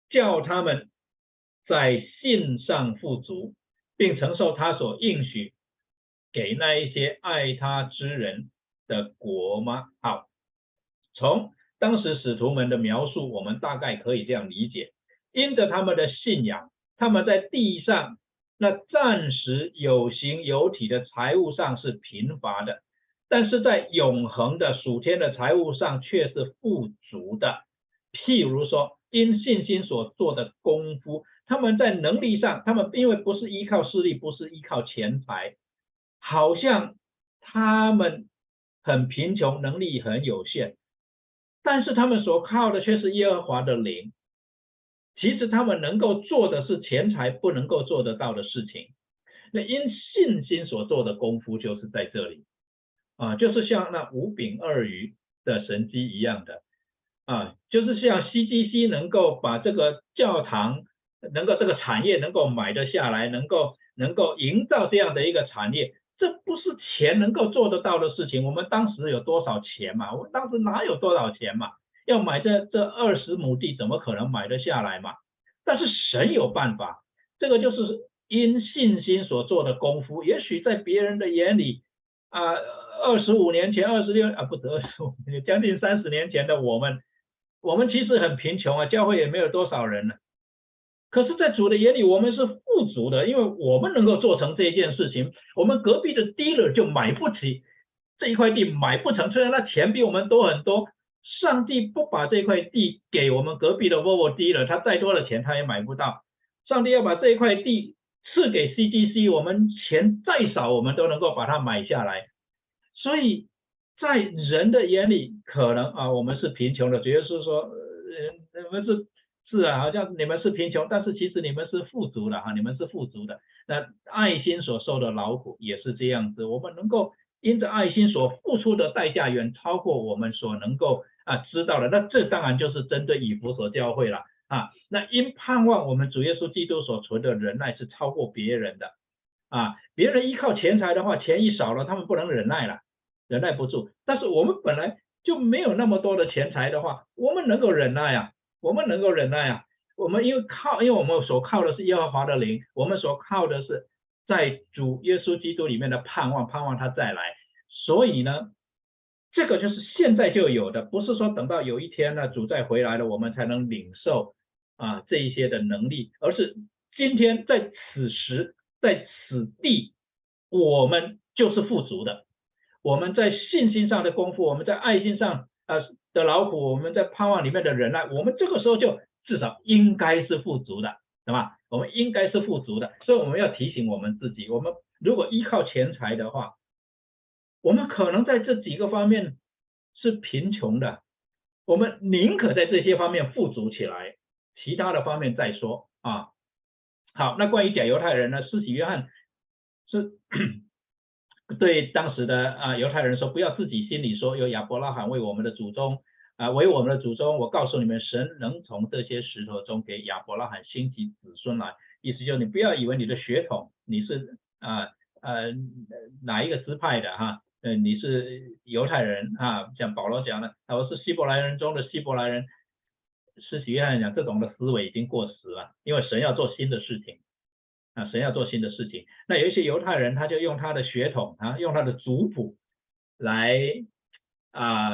叫他们在信上富足，并承受他所应许给那一些爱他之人的国吗？好，从当时使徒们的描述，我们大概可以这样理解：因着他们的信仰，他们在地上。那暂时有形有体的财务上是贫乏的，但是在永恒的属天的财务上却是富足的。譬如说，因信心所做的功夫，他们在能力上，他们因为不是依靠势力，不是依靠钱财，好像他们很贫穷，能力很有限，但是他们所靠的却是耶和华的灵。其实他们能够做的是钱财不能够做得到的事情，那因信心所做的功夫就是在这里。啊，就是像那五饼二鱼的神机一样的。啊，就是像 CGC 能够把这个教堂能够这个产业能够买得下来，能够能够营造这样的一个产业，这不是钱能够做得到的事情。我们当时有多少钱嘛？我当时哪有多少钱嘛？要买这这二十亩地，怎么可能买得下来嘛？但是神有办法，这个就是因信心所做的功夫。也许在别人的眼里，啊，二十五年前、二十六啊，不得二十五，将近三十年前的我们，我们其实很贫穷啊，教会也没有多少人呢。可是，在主的眼里，我们是不足的，因为我们能够做成这一件事情。我们隔壁的 dealer 就买不起这一块地，买不成，虽然他钱比我们多很多。上帝不把这块地给我们隔壁的 Volvo dealer，他再多的钱他也买不到。上帝要把这一块地赐给 CGC，我们钱再少我们都能够把它买下来。所以在人的眼里，可能啊我们是贫穷的，主要是说，呃，我们是是啊，好像你们是贫穷，但是其实你们是富足的哈，你们是富足的。那爱心所受的劳苦也是这样子，我们能够因着爱心所付出的代价远超过我们所能够。啊，知道了，那这当然就是针对以弗所教会了啊。那因盼望我们主耶稣基督所存的忍耐是超过别人的啊。别人依靠钱财的话，钱一少了，他们不能忍耐了，忍耐不住。但是我们本来就没有那么多的钱财的话，我们能够忍耐啊，我们能够忍耐啊。我们因为靠，因为我们所靠的是耶和华的灵，我们所靠的是在主耶稣基督里面的盼望，盼望他再来。所以呢。这个就是现在就有的，不是说等到有一天呢主再回来了，我们才能领受啊这一些的能力，而是今天在此时在此地，我们就是富足的。我们在信心上的功夫，我们在爱心上呃的劳苦，我们在盼望里面的忍耐，我们这个时候就至少应该是富足的，对吧？我们应该是富足的，所以我们要提醒我们自己，我们如果依靠钱财的话。我们可能在这几个方面是贫穷的，我们宁可在这些方面富足起来，其他的方面再说啊。好，那关于假犹太人呢？施洗约翰是对当时的啊犹太人说，不要自己心里说有亚伯拉罕为我们的祖宗啊为我们的祖宗，我告诉你们，神能从这些石头中给亚伯拉罕兴起子孙来。意思就是你不要以为你的血统你是啊呃哪一个支派的哈，呃你是犹太人啊，像保罗讲的，啊我是希伯来人中的希伯来人。是许约翰讲，这种的思维已经过时了，因为神要做新的事情啊，神要做新的事情。那有一些犹太人，他就用他的血统啊，用他的族谱来啊，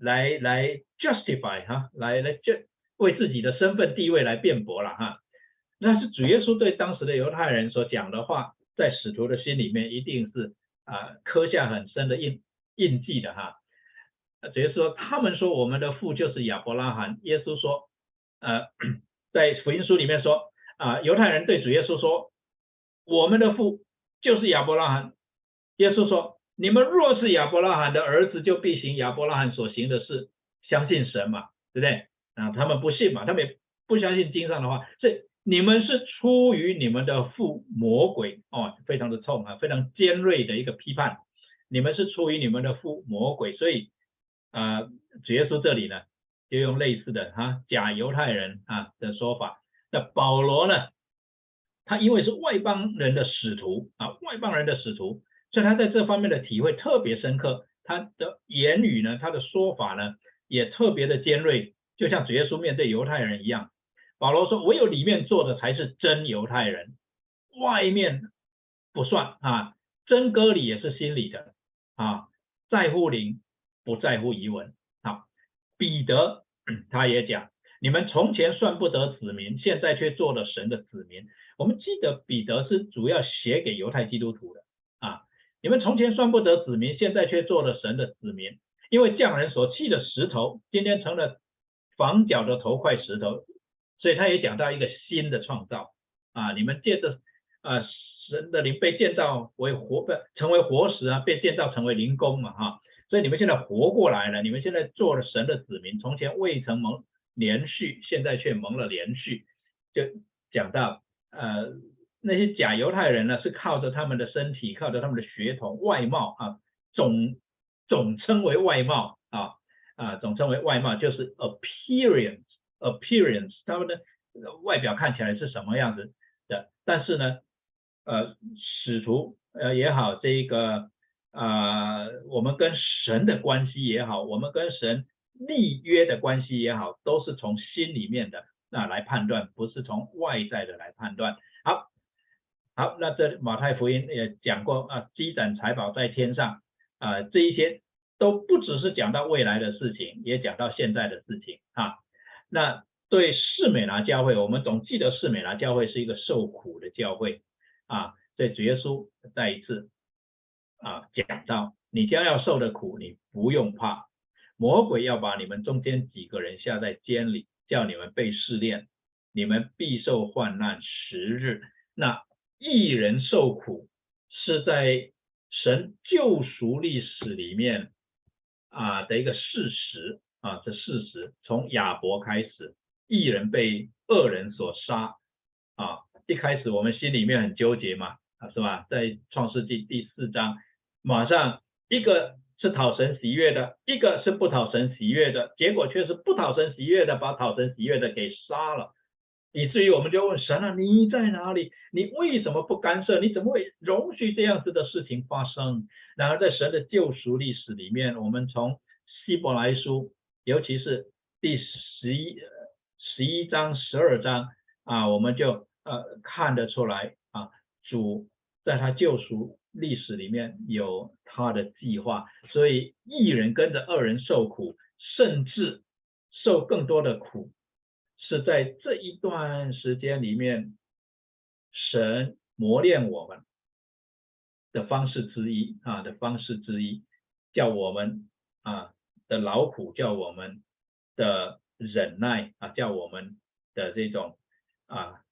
来来 justify 哈，来来就为自己的身份地位来辩驳了哈。那是主耶稣对当时的犹太人所讲的话，在使徒的心里面一定是啊刻下很深的印印记的哈。主耶稣说，他们说我们的父就是亚伯拉罕。耶稣说，呃，<coughs> 在福音书里面说，啊，犹太人对主耶稣说，我们的父就是亚伯拉罕。耶稣说，你们若是亚伯拉罕的儿子，就必行亚伯拉罕所行的事，相信神嘛，对不对？啊，他们不信嘛，他们也不相信经上的话，所以你们是出于你们的父魔鬼哦，非常的冲啊，非常尖锐的一个批判。你们是出于你们的父魔鬼，所以。啊，主耶稣这里呢，就用类似的哈假犹太人啊的说法。那保罗呢，他因为是外邦人的使徒啊，外邦人的使徒，所以他在这方面的体会特别深刻。他的言语呢，他的说法呢，也特别的尖锐，就像主耶稣面对犹太人一样。保罗说：“唯有里面做的才是真犹太人，外面不算啊。真割礼也是心里的啊，在乎灵。”不在乎遗文。好，彼得他也讲，你们从前算不得子民，现在却做了神的子民。我们记得彼得是主要写给犹太基督徒的啊。你们从前算不得子民，现在却做了神的子民，因为匠人所弃的石头，今天成了房角的头块石头。所以他也讲到一个新的创造啊。你们借着啊神的灵被建造为活，不成为活石啊，被建造成为灵宫嘛哈。所以你们现在活过来了，你们现在做了神的子民，从前未曾蒙连续，现在却蒙了连续。就讲到呃那些假犹太人呢，是靠着他们的身体，靠着他们的血统、外貌啊，总总称为外貌啊啊，总称为外貌就是 appearance，appearance，他们的外表看起来是什么样子的？但是呢，呃，使徒呃也好，这个。啊，我们跟神的关系也好，我们跟神立约的关系也好，都是从心里面的那来判断，不是从外在的来判断。好，好，那这马太福音也讲过啊，积攒财宝在天上啊，这一些都不只是讲到未来的事情，也讲到现在的事情啊。那对士美拿教会，我们总记得士美拿教会是一个受苦的教会啊，在主耶稣再一次。啊，讲到你将要受的苦，你不用怕。魔鬼要把你们中间几个人下在监里，叫你们被试炼，你们必受患难十日。那一人受苦，是在神救赎历史里面啊的一个事实啊，这事实从亚伯开始，一人被恶人所杀啊。一开始我们心里面很纠结嘛，啊是吧？在创世纪第四章。马上一个是讨神喜悦的，一个是不讨神喜悦的，结果却是不讨神喜悦的把讨神喜悦的给杀了，以至于我们就问神啊，你在哪里？你为什么不干涉？你怎么会容许这样子的事情发生？然而在神的救赎历史里面，我们从希伯来书，尤其是第十一十一章、十二章啊，我们就呃看得出来啊，主在他救赎。历史里面有他的计划，所以一人跟着二人受苦，甚至受更多的苦，是在这一段时间里面，神磨练我们的方式之一啊的方式之一，叫我们啊的劳苦，叫我们的忍耐啊，叫我们的这种啊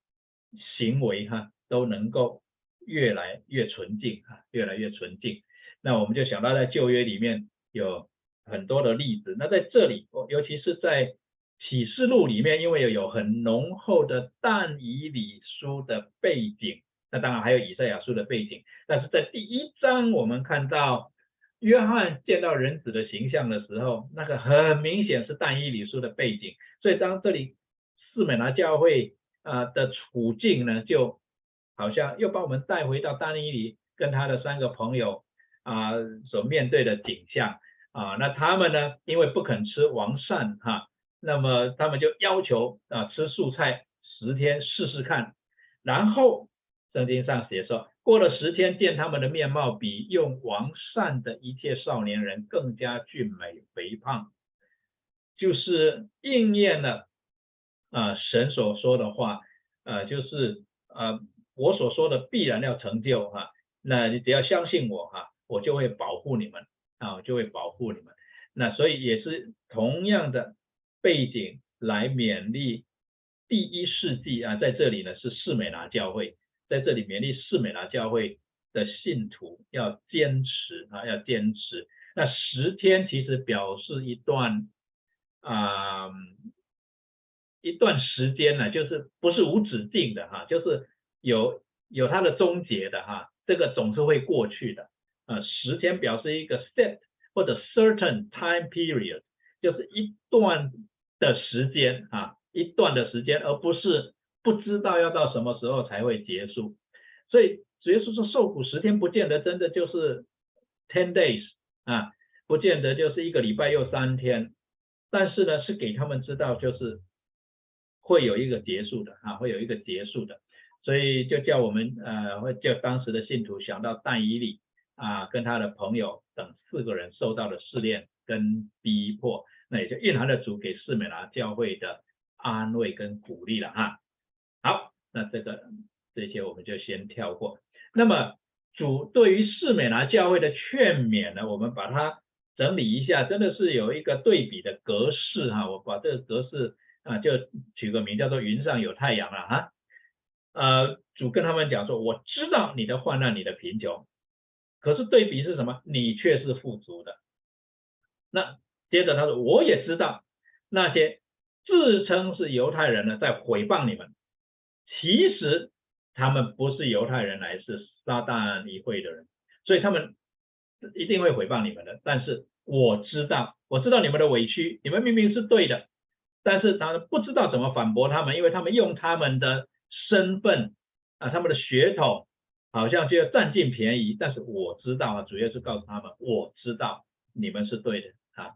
行为哈都能够。越来越纯净啊，越来越纯净。那我们就想到在旧约里面有很多的例子。那在这里，尤其是在启示录里面，因为有很浓厚的但以理书的背景那当然还有以赛亚书的背景，但是在第一章我们看到约翰见到人子的形象的时候，那个很明显是但以理书的背景，所以当这里四美拿教会啊的处境呢，就好像又把我们带回到但以理跟他的三个朋友啊所面对的景象啊，那他们呢，因为不肯吃王膳哈，那么他们就要求啊吃素菜十天试试看，然后。圣经上写说，过了十天，见他们的面貌比用王膳的一切少年人更加俊美肥胖，就是应验了啊神所说的话，啊，就是啊我所说的必然要成就哈。那你只要相信我哈，我就会保护你们啊，我就会保护你们。那所以也是同样的背景来勉励第一世纪啊，在这里呢是士美拿教会。在这里勉励士美拿教会的信徒要坚持啊，要坚持。那十天其实表示一段啊一段时间呢，就是不是无止境的哈，就是有有它的终结的哈，这个总是会过去的。呃，十天表示一个 set 或者 certain time period，就是一段的时间啊，一段的时间，而不是。不知道要到什么时候才会结束，所以主耶稣说受苦十天，不见得真的就是 ten days 啊，不见得就是一个礼拜又三天，但是呢，是给他们知道就是会有一个结束的啊，会有一个结束的，所以就叫我们呃，会叫当时的信徒想到但以理啊，跟他的朋友等四个人受到的试炼跟逼迫，那也就蕴含了主给士美拿教会的安慰跟鼓励了哈。好，那这个这些我们就先跳过。那么主对于士美拿教会的劝勉呢，我们把它整理一下，真的是有一个对比的格式哈。我把这个格式啊，就取个名叫做“云上有太阳”了哈。呃，主跟他们讲说，我知道你的患难，你的贫穷，可是对比是什么？你却是富足的。那接着他说，我也知道那些自称是犹太人呢，在毁谤你们。其实他们不是犹太人，来是撒旦议会的人，所以他们一定会诽谤你们的。但是我知道，我知道你们的委屈，你们明明是对的，但是他不知道怎么反驳他们，因为他们用他们的身份啊，他们的血统，好像就要占尽便宜。但是我知道啊，主要是告诉他们，我知道你们是对的啊。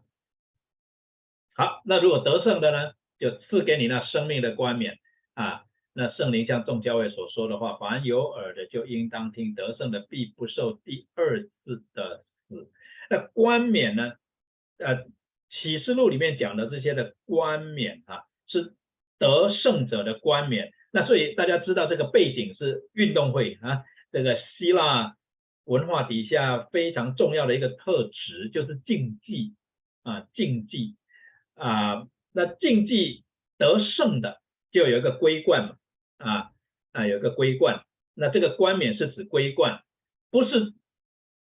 好，那如果得胜的呢，就赐给你那生命的冠冕啊。那圣灵像众教会所说的话，凡有耳的就应当听，得胜的必不受第二次的死。那冠冕呢？呃，启示录里面讲的这些的冠冕啊，是得胜者的冠冕。那所以大家知道这个背景是运动会啊，这个希腊文化底下非常重要的一个特质就是竞技啊，竞技啊，那竞技得胜的就有一个桂冠嘛。啊啊，有个桂冠，那这个冠冕是指桂冠，不是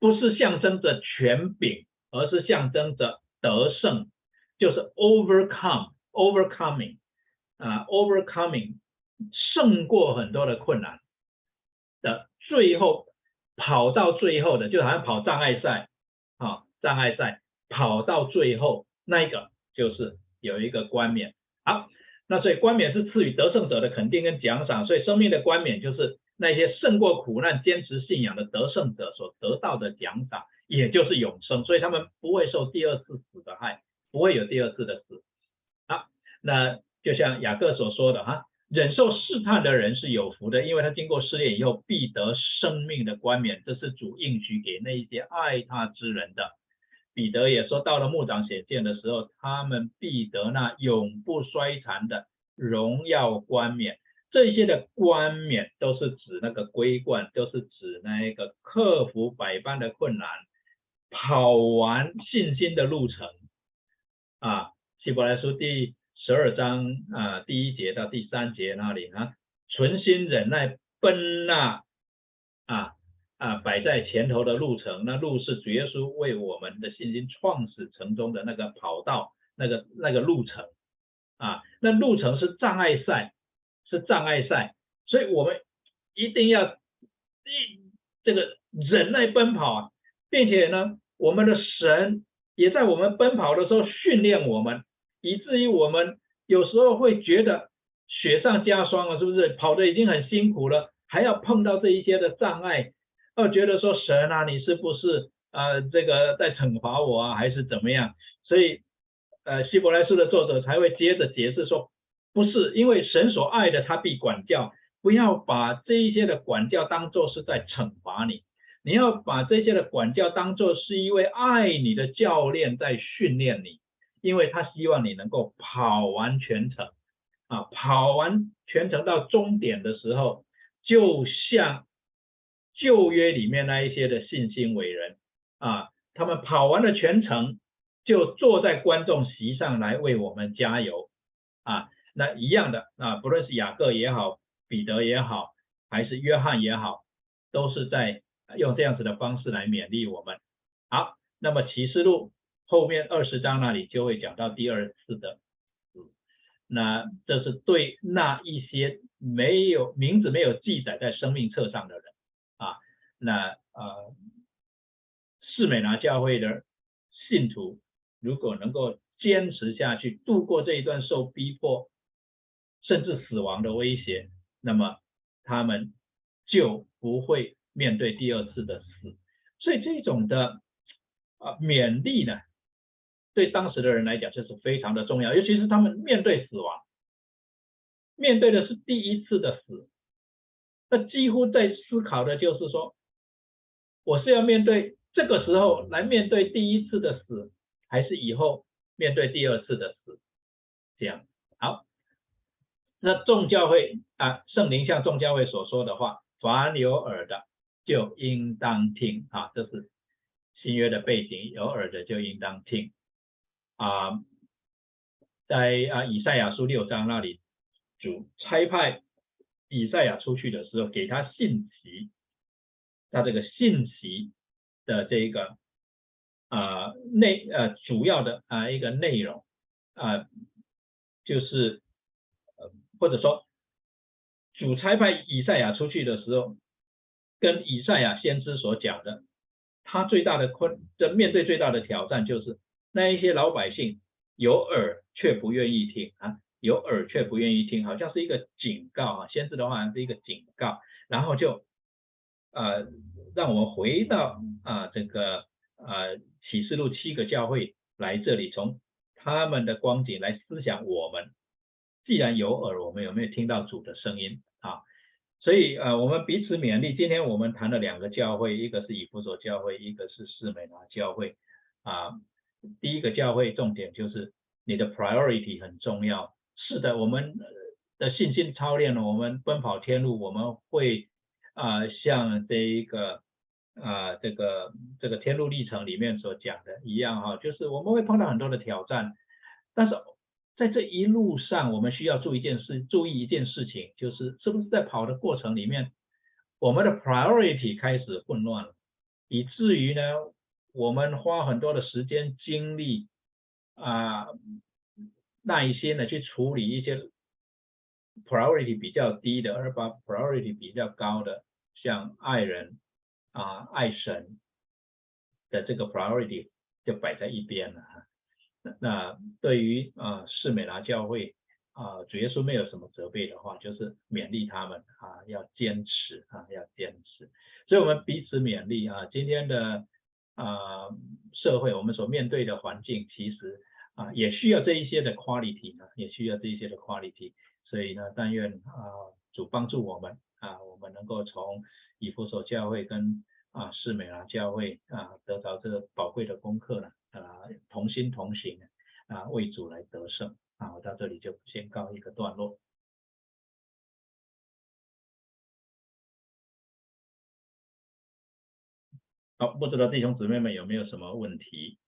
不是象征着权柄，而是象征着得胜，就是 overcome，overcoming，啊，overcoming，胜过很多的困难的，最后跑到最后的，就好像跑障碍赛，啊，障碍赛跑到最后那一个就是有一个冠冕，好。那所以冠冕是赐予得胜者的肯定跟奖赏，所以生命的冠冕就是那些胜过苦难、坚持信仰的得胜者所得到的奖赏，也就是永生。所以他们不会受第二次死的害，不会有第二次的死。好，那就像雅各所说的哈，忍受试探的人是有福的，因为他经过试炼以后必得生命的冠冕，这是主应许给那一些爱他之人的。彼得也说，到了牧长显现的时候，他们必得那永不衰残的荣耀冠冕。这些的冠冕都是指那个桂冠，都是指那一个克服百般的困难，跑完信心的路程。啊，希伯来书第十二章啊第一节到第三节那里啊，存心忍耐奔那啊。啊，摆在前头的路程，那路是主耶稣为我们的信心创始成终的那个跑道，那个那个路程啊，那路程是障碍赛，是障碍赛，所以我们一定要一这个忍耐奔跑啊，并且呢，我们的神也在我们奔跑的时候训练我们，以至于我们有时候会觉得雪上加霜了，是不是？跑的已经很辛苦了，还要碰到这一些的障碍，要觉得说神啊，你是不是呃这个在惩罚我啊，还是怎么样？所以呃希伯来书的作者才会接着解释说，不是因为神所爱的，他必管教。不要把这一些的管教当做是在惩罚你，你要把这些的管教当做是一位爱你的教练在训练你，因为他希望你能够跑完全程，啊，跑完全程到终点的时候，就像旧约里面那一些的信心伟人，啊，他们跑完了全程，就坐在观众席上来为我们加油，啊，那一样的，啊，不论是雅各也好。彼得也好，还是约翰也好，都是在用这样子的方式来勉励我们。好，那么启示录后面二十章那里就会讲到第二次的死，那这是对那一些没有名字没有记载在生命册上的人啊，那呃，士美拿教会的信徒如果能够坚持下去，度过这一段受逼迫甚至死亡的威胁。那么他们就不会面对第二次的死，所以这种的啊勉励呢，对当时的人来讲就是非常的重要，尤其是他们面对死亡，面对的是第一次的死，那几乎在思考的就是说，我是要面对这个时候来面对第一次的死，还是以后面对第二次的死？这样好。那众教会啊，圣灵像众教会所说的话，凡有耳的就应当听啊，这是新约的背景，有耳的就应当听啊。在啊以赛亚书六章那里，主差派以赛亚出去的时候，给他信息，他这个信息的这个啊内呃主要的啊一个内容啊就是。或者说，主差派以赛亚出去的时候，跟以赛亚先知所讲的，他最大的困，这面对最大的挑战就是那一些老百姓有耳却不愿意听啊，有耳却不愿意听，好像是一个警告啊，先知的话是一个警告，然后就呃让我们回到啊这个呃启示录七个教会来这里，从他们的光景来思想我们。既然有耳，我们有没有听到主的声音啊？所以呃，我们彼此勉励。今天我们谈了两个教会，一个是以弗所教会，一个是士美拿教会啊。第一个教会重点就是你的 priority 很重要。是的，我们的信心操练了，我们奔跑天路，我们会啊像这一个啊这个这个天路历程里面所讲的一样哈，就是我们会碰到很多的挑战，但是。在这一路上，我们需要注意一件事，注意一件事情，就是是不是在跑的过程里面，我们的 priority 开始混乱了，以至于呢，我们花很多的时间精力啊，耐心的去处理一些 priority 比较低的，而把 priority 比较高的，像爱人啊、爱神的这个 priority 就摆在一边了。那对于啊，士美拿教会啊，主耶稣没有什么责备的话，就是勉励他们啊，要坚持啊，要坚持。所以，我们彼此勉励啊。今天的啊，社会我们所面对的环境，其实啊，也需要这一些的 quality 呢，也需要这一些的 quality。所以呢，但愿啊，主帮助我们啊，我们能够从以弗所教会跟啊，士美拿教会啊，得到这个宝贵的功课呢。啊，同心同行啊，为主来得胜啊！我到这里就先告一个段落。好，不知道弟兄姊妹们有没有什么问题？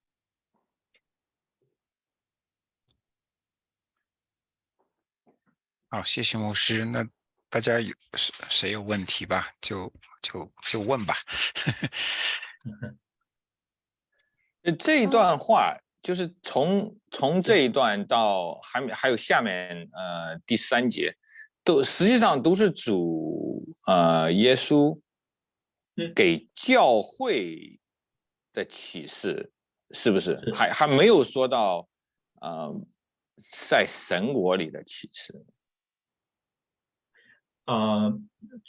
好，谢谢牧师。那大家有谁谁有问题吧？就就就问吧。<laughs> 这一段话就是从从这一段到还没还有下面呃第三节，都实际上都是主呃耶稣嗯给教会的启示，是不是是还还没有说到呃在神国里的启示？呃，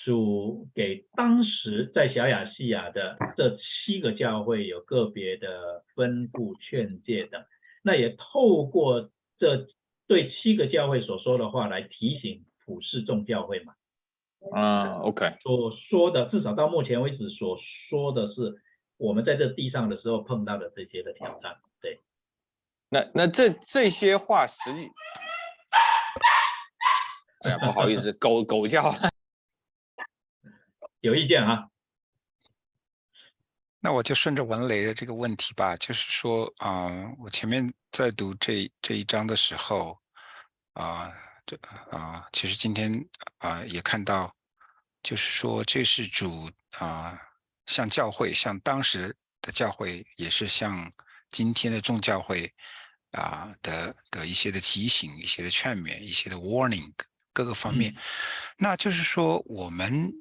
主给当时在小亚细亚的这七个教会有个别的分布、劝诫等，那也透过这对七个教会所说的话来提醒普世众教会嘛。啊，OK，所说的，至少到目前为止所说的是我们在这地上的时候碰到的这些的挑战。对，那那这这些话实际，<laughs> 哎呀，不好意思，狗狗叫了。有意见啊？那我就顺着文雷的这个问题吧，就是说啊、我前面在读这这一章的时候，啊、这啊、其实今天啊、也看到，就是说这是主啊、向教会，向当时的教会，也是向今天的众教会啊、的的一些的提醒、一些的劝勉、一些的 warning 各个方面。那就是说，我们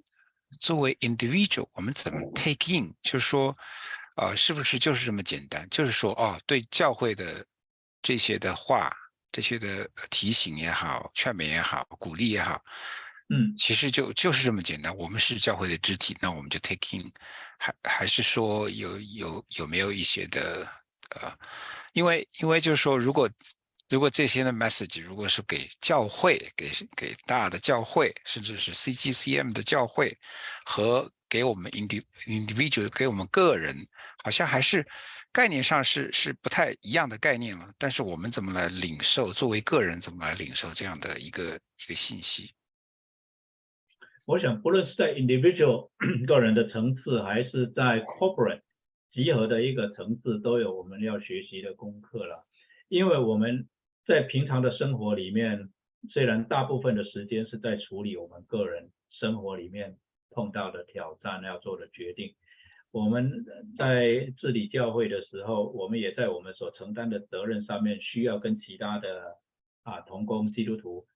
作为 individual，我们怎么 take in？就是说，呃，是不是就是这么简单？就是说，哦，对教会的这些的话，这些的提醒也好、劝勉也好、鼓励也好，嗯其实就就是这么简单。我们是教会的肢体，那我们就 take in，还还是说有有有没有一些的呃，因为因为就是说，如果如果这些的 message 如果是给教会，给给大的教会，甚至是 CGCM 的教会，和给我们 indi individual 给我们个人，好像还是概念上是是不太一样的概念了。但是我们怎么来领受？作为个人怎么来领受这样的一个一个信息？我想，不论是在 individual 个人的层次，还是在 corporate 集合的一个层次，都有我们要学习的功课了。因为我们在平常的生活里面，虽然大部分的时间是在处理我们个人生活里面碰到的挑战要做的决定，我们在治理教会的时候，我们也在我们所承担的责任上面，需要跟其他的啊同工基督徒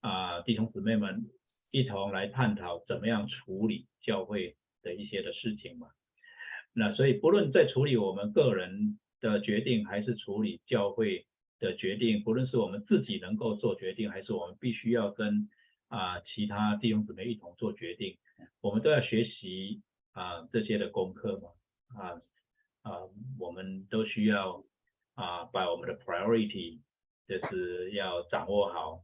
啊弟兄姊妹们一同来探讨怎么样处理教会的一些的事情嘛。那所以不论在处理我们个人的决定，还是处理教会的决定，不论是我们自己能够做决定，还是我们必须要跟啊其他弟兄姊妹一同做决定，我们都要学习啊这些的功课嘛。啊啊，我们都需要啊把我们的 priority 就是要掌握好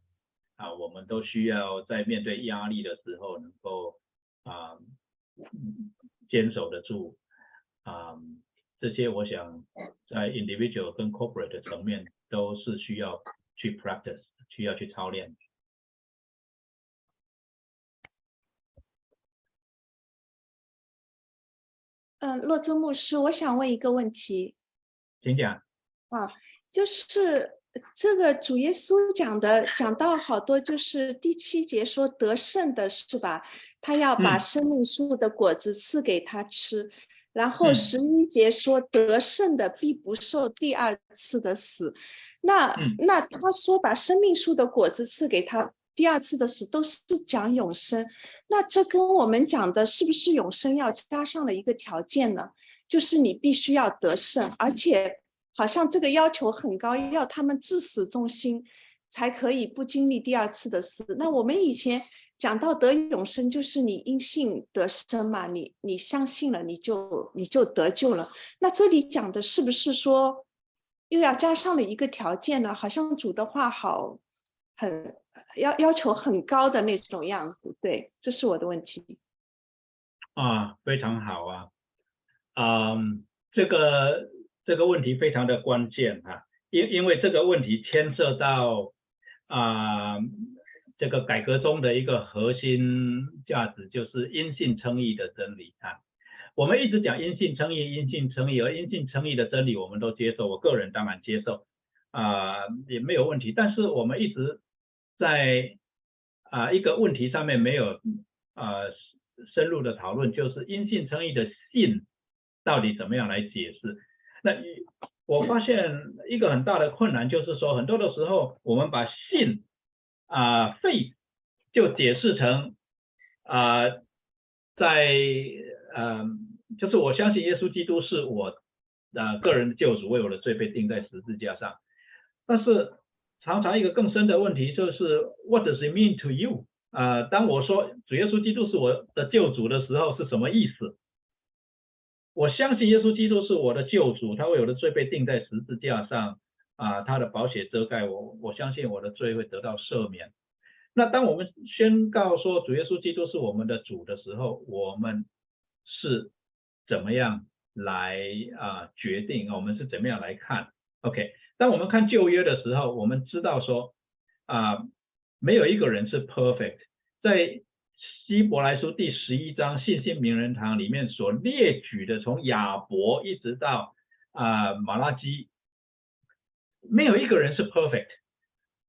啊，我们都需要在面对压力的时候能够啊坚守得住啊，这些我想在 individual 跟 corporate 的层面都是需要去 practice，需要去操练。嗯，洛州牧师，我想问一个问题，请讲。啊就是这个主耶稣讲的，讲到好多，就是第七节说得胜的是吧？他要把嗯生命树的果子赐给他吃，然后嗯十一节说得胜的必不受第二次的死。那、嗯那他说把生命树的果子赐给他，第二次的死都是讲永生。那这跟我们讲的是不是永生要加上了一个条件呢？就是你必须要得胜，而且好像这个要求很高，要他们至死忠心，才可以不经历第二次的死。那我们以前讲到得永生，就是你因信得生嘛，你你相信了，你就你就得救了。那这里讲的是不是说又要加上了一个条件呢？好像主的话好很要要求很高的那种样子。对，这是我的问题。啊，非常好啊，嗯，这个这个问题非常的关键啊，因因为这个问题牵涉到啊、这个改革中的一个核心价值，就是因信称义的真理啊。我们一直讲因信称义，因信称义，而因信称义的真理我们都接受，我个人当然接受啊、也没有问题。但是我们一直在啊、一个问题上面没有啊、深入的讨论，就是因信称义的信到底怎么样来解释？那我发现一个很大的困难就是说，很多的时候我们把信啊、faith 就解释成啊、在呃，就是我相信耶稣基督是我呃个人的救主，为我的罪被钉在十字架上。但是常常一个更深的问题就是，What does it mean to you？啊，当我说主耶稣基督是我的救主的时候，是什么意思？我相信耶稣基督是我的救主，他为我的罪被钉在十字架上，啊，他的宝血遮盖我，我相信我的罪会得到赦免。那当我们宣告说主耶稣基督是我们的主的时候，我们是怎么样来啊决定？我们是怎么样来看？OK，当我们看旧约的时候，我们知道说啊，没有一个人是 perfect，在。希伯来书第十一章信心名人堂里面所列举的，从亚伯一直到啊马拉基，没有一个人是 perfect，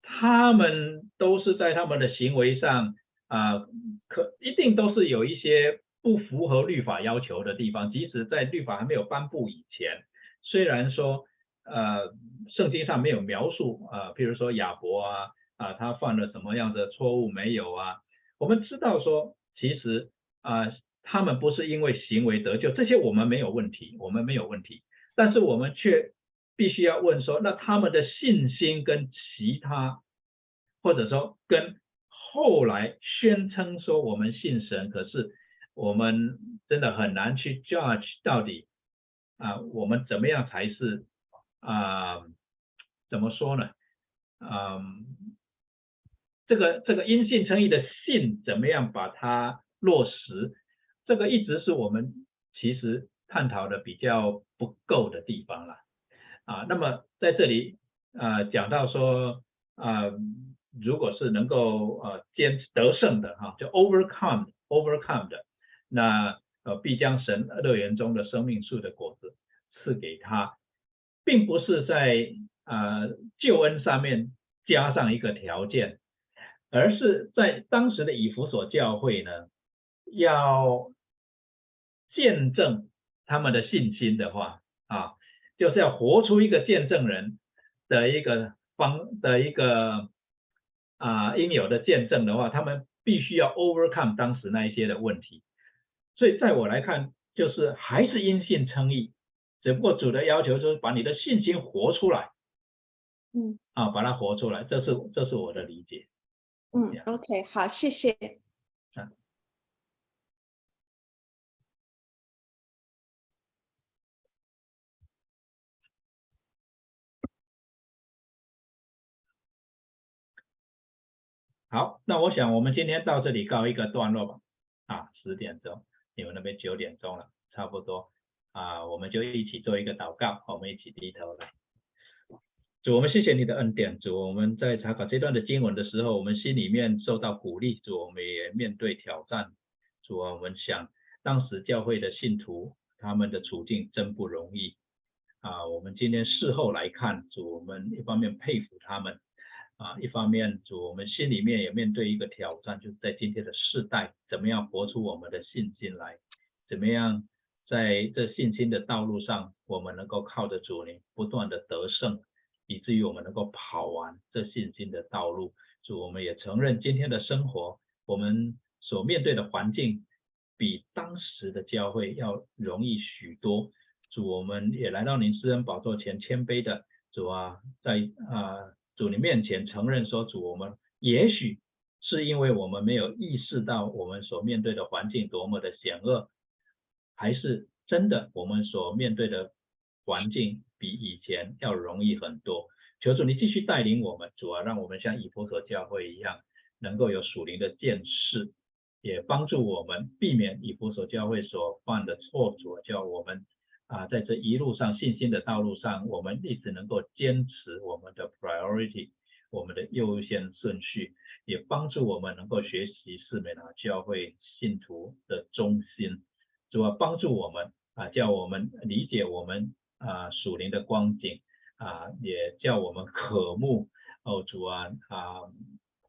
他们都是在他们的行为上啊，可一定都是有一些不符合律法要求的地方。即使在律法还没有颁布以前，虽然说呃圣经上没有描述啊，譬如说亚伯啊啊他犯了什么样的错误没有啊。我们知道说，其实啊，他们不是因为行为得救，这些我们没有问题，我们没有问题。但是我们却必须要问说，那他们的信心跟其他，或者说跟后来宣称说我们信神，可是我们真的很难去 judge 到底啊，我们怎么样才是啊？怎么说呢？嗯。这个这个因信称义的信怎么样把它落实？这个一直是我们其实探讨的比较不够的地方了啊。那么在这里啊讲到说啊，如果是能够呃坚持得胜的哈，就 overcome overcome 的，那呃必将神乐园中的生命树的果子赐给他，并不是在啊救恩上面加上一个条件。而是在当时的以弗所教会呢，要见证他们的信心的话啊，就是要活出一个见证人的一个方的一个啊应有的见证的话，他们必须要 overcome 当时那一些的问题。所以在我来看，就是还是因信称义，只不过主的要求就是把你的信心活出来，嗯，啊，把它活出来，这是这是我的理解。嗯，OK，好，谢谢。好，那我想我们今天到这里告一个段落吧。啊，十点钟，你们那边九点钟了，差不多。啊，我们就一起做一个祷告，我们一起低头来。主，我们谢谢你的恩典。主，我们在查考这段的经文的时候，我们心里面受到鼓励。主，我们也面对挑战。主，我们想当时教会的信徒他们的处境真不容易啊。我们今天事后来看，主，我们一方面佩服他们啊，一方面主，我们心里面也面对一个挑战，就是在今天的世代，怎么样活出我们的信心来？怎么样在这信心的道路上，我们能够靠着主你不断的得胜？以至于我们能够跑完这信心的道路，主，我们也承认今天的生活，我们所面对的环境比当时的教会要容易许多。主，我们也来到您施恩宝座前谦卑的主啊，在啊主你面前承认说，主，我们也许是因为我们没有意识到我们所面对的环境多么的险恶，还是真的我们所面对的环境。比以前要容易很多，求主你继续带领我们，主啊，让我们像以弗所教会一样，能够有属灵的见识，也帮助我们避免以弗所教会所犯的错，主啊叫我们啊，在这一路上信心的道路上，我们一直能够坚持我们的 priority，我们的优先顺序，也帮助我们能够学习四美拿教会信徒的中心，主啊，帮助我们啊，叫我们理解我们。啊，属灵的光景啊，也叫我们渴慕哦，主啊啊，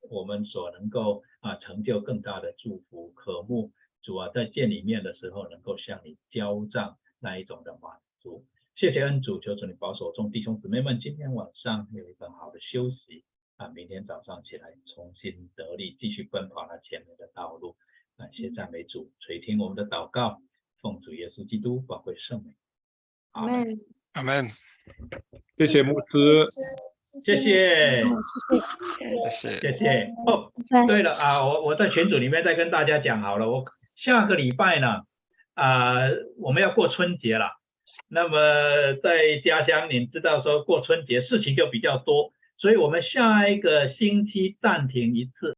我们所能够啊成就更大的祝福，渴慕主啊，在见里面的时候能够向你交账那一种的满足。谢谢恩主，求主你保守众弟兄姊妹们，今天晚上有一个好的休息啊，明天早上起来重新得力，继续奔跑那前面的道路。感谢赞美主，垂听我们的祷告。奉主耶稣基督宝贵圣名。阿阿门。阿门，谢谢牧师。谢谢，谢谢。谢谢。哦，对了啊，我我在群组里面再跟大家讲好了，我下个礼拜呢，啊、我们要过春节了。那么在家乡，你知道说过春节事情就比较多，所以我们下一个星期暂停一次。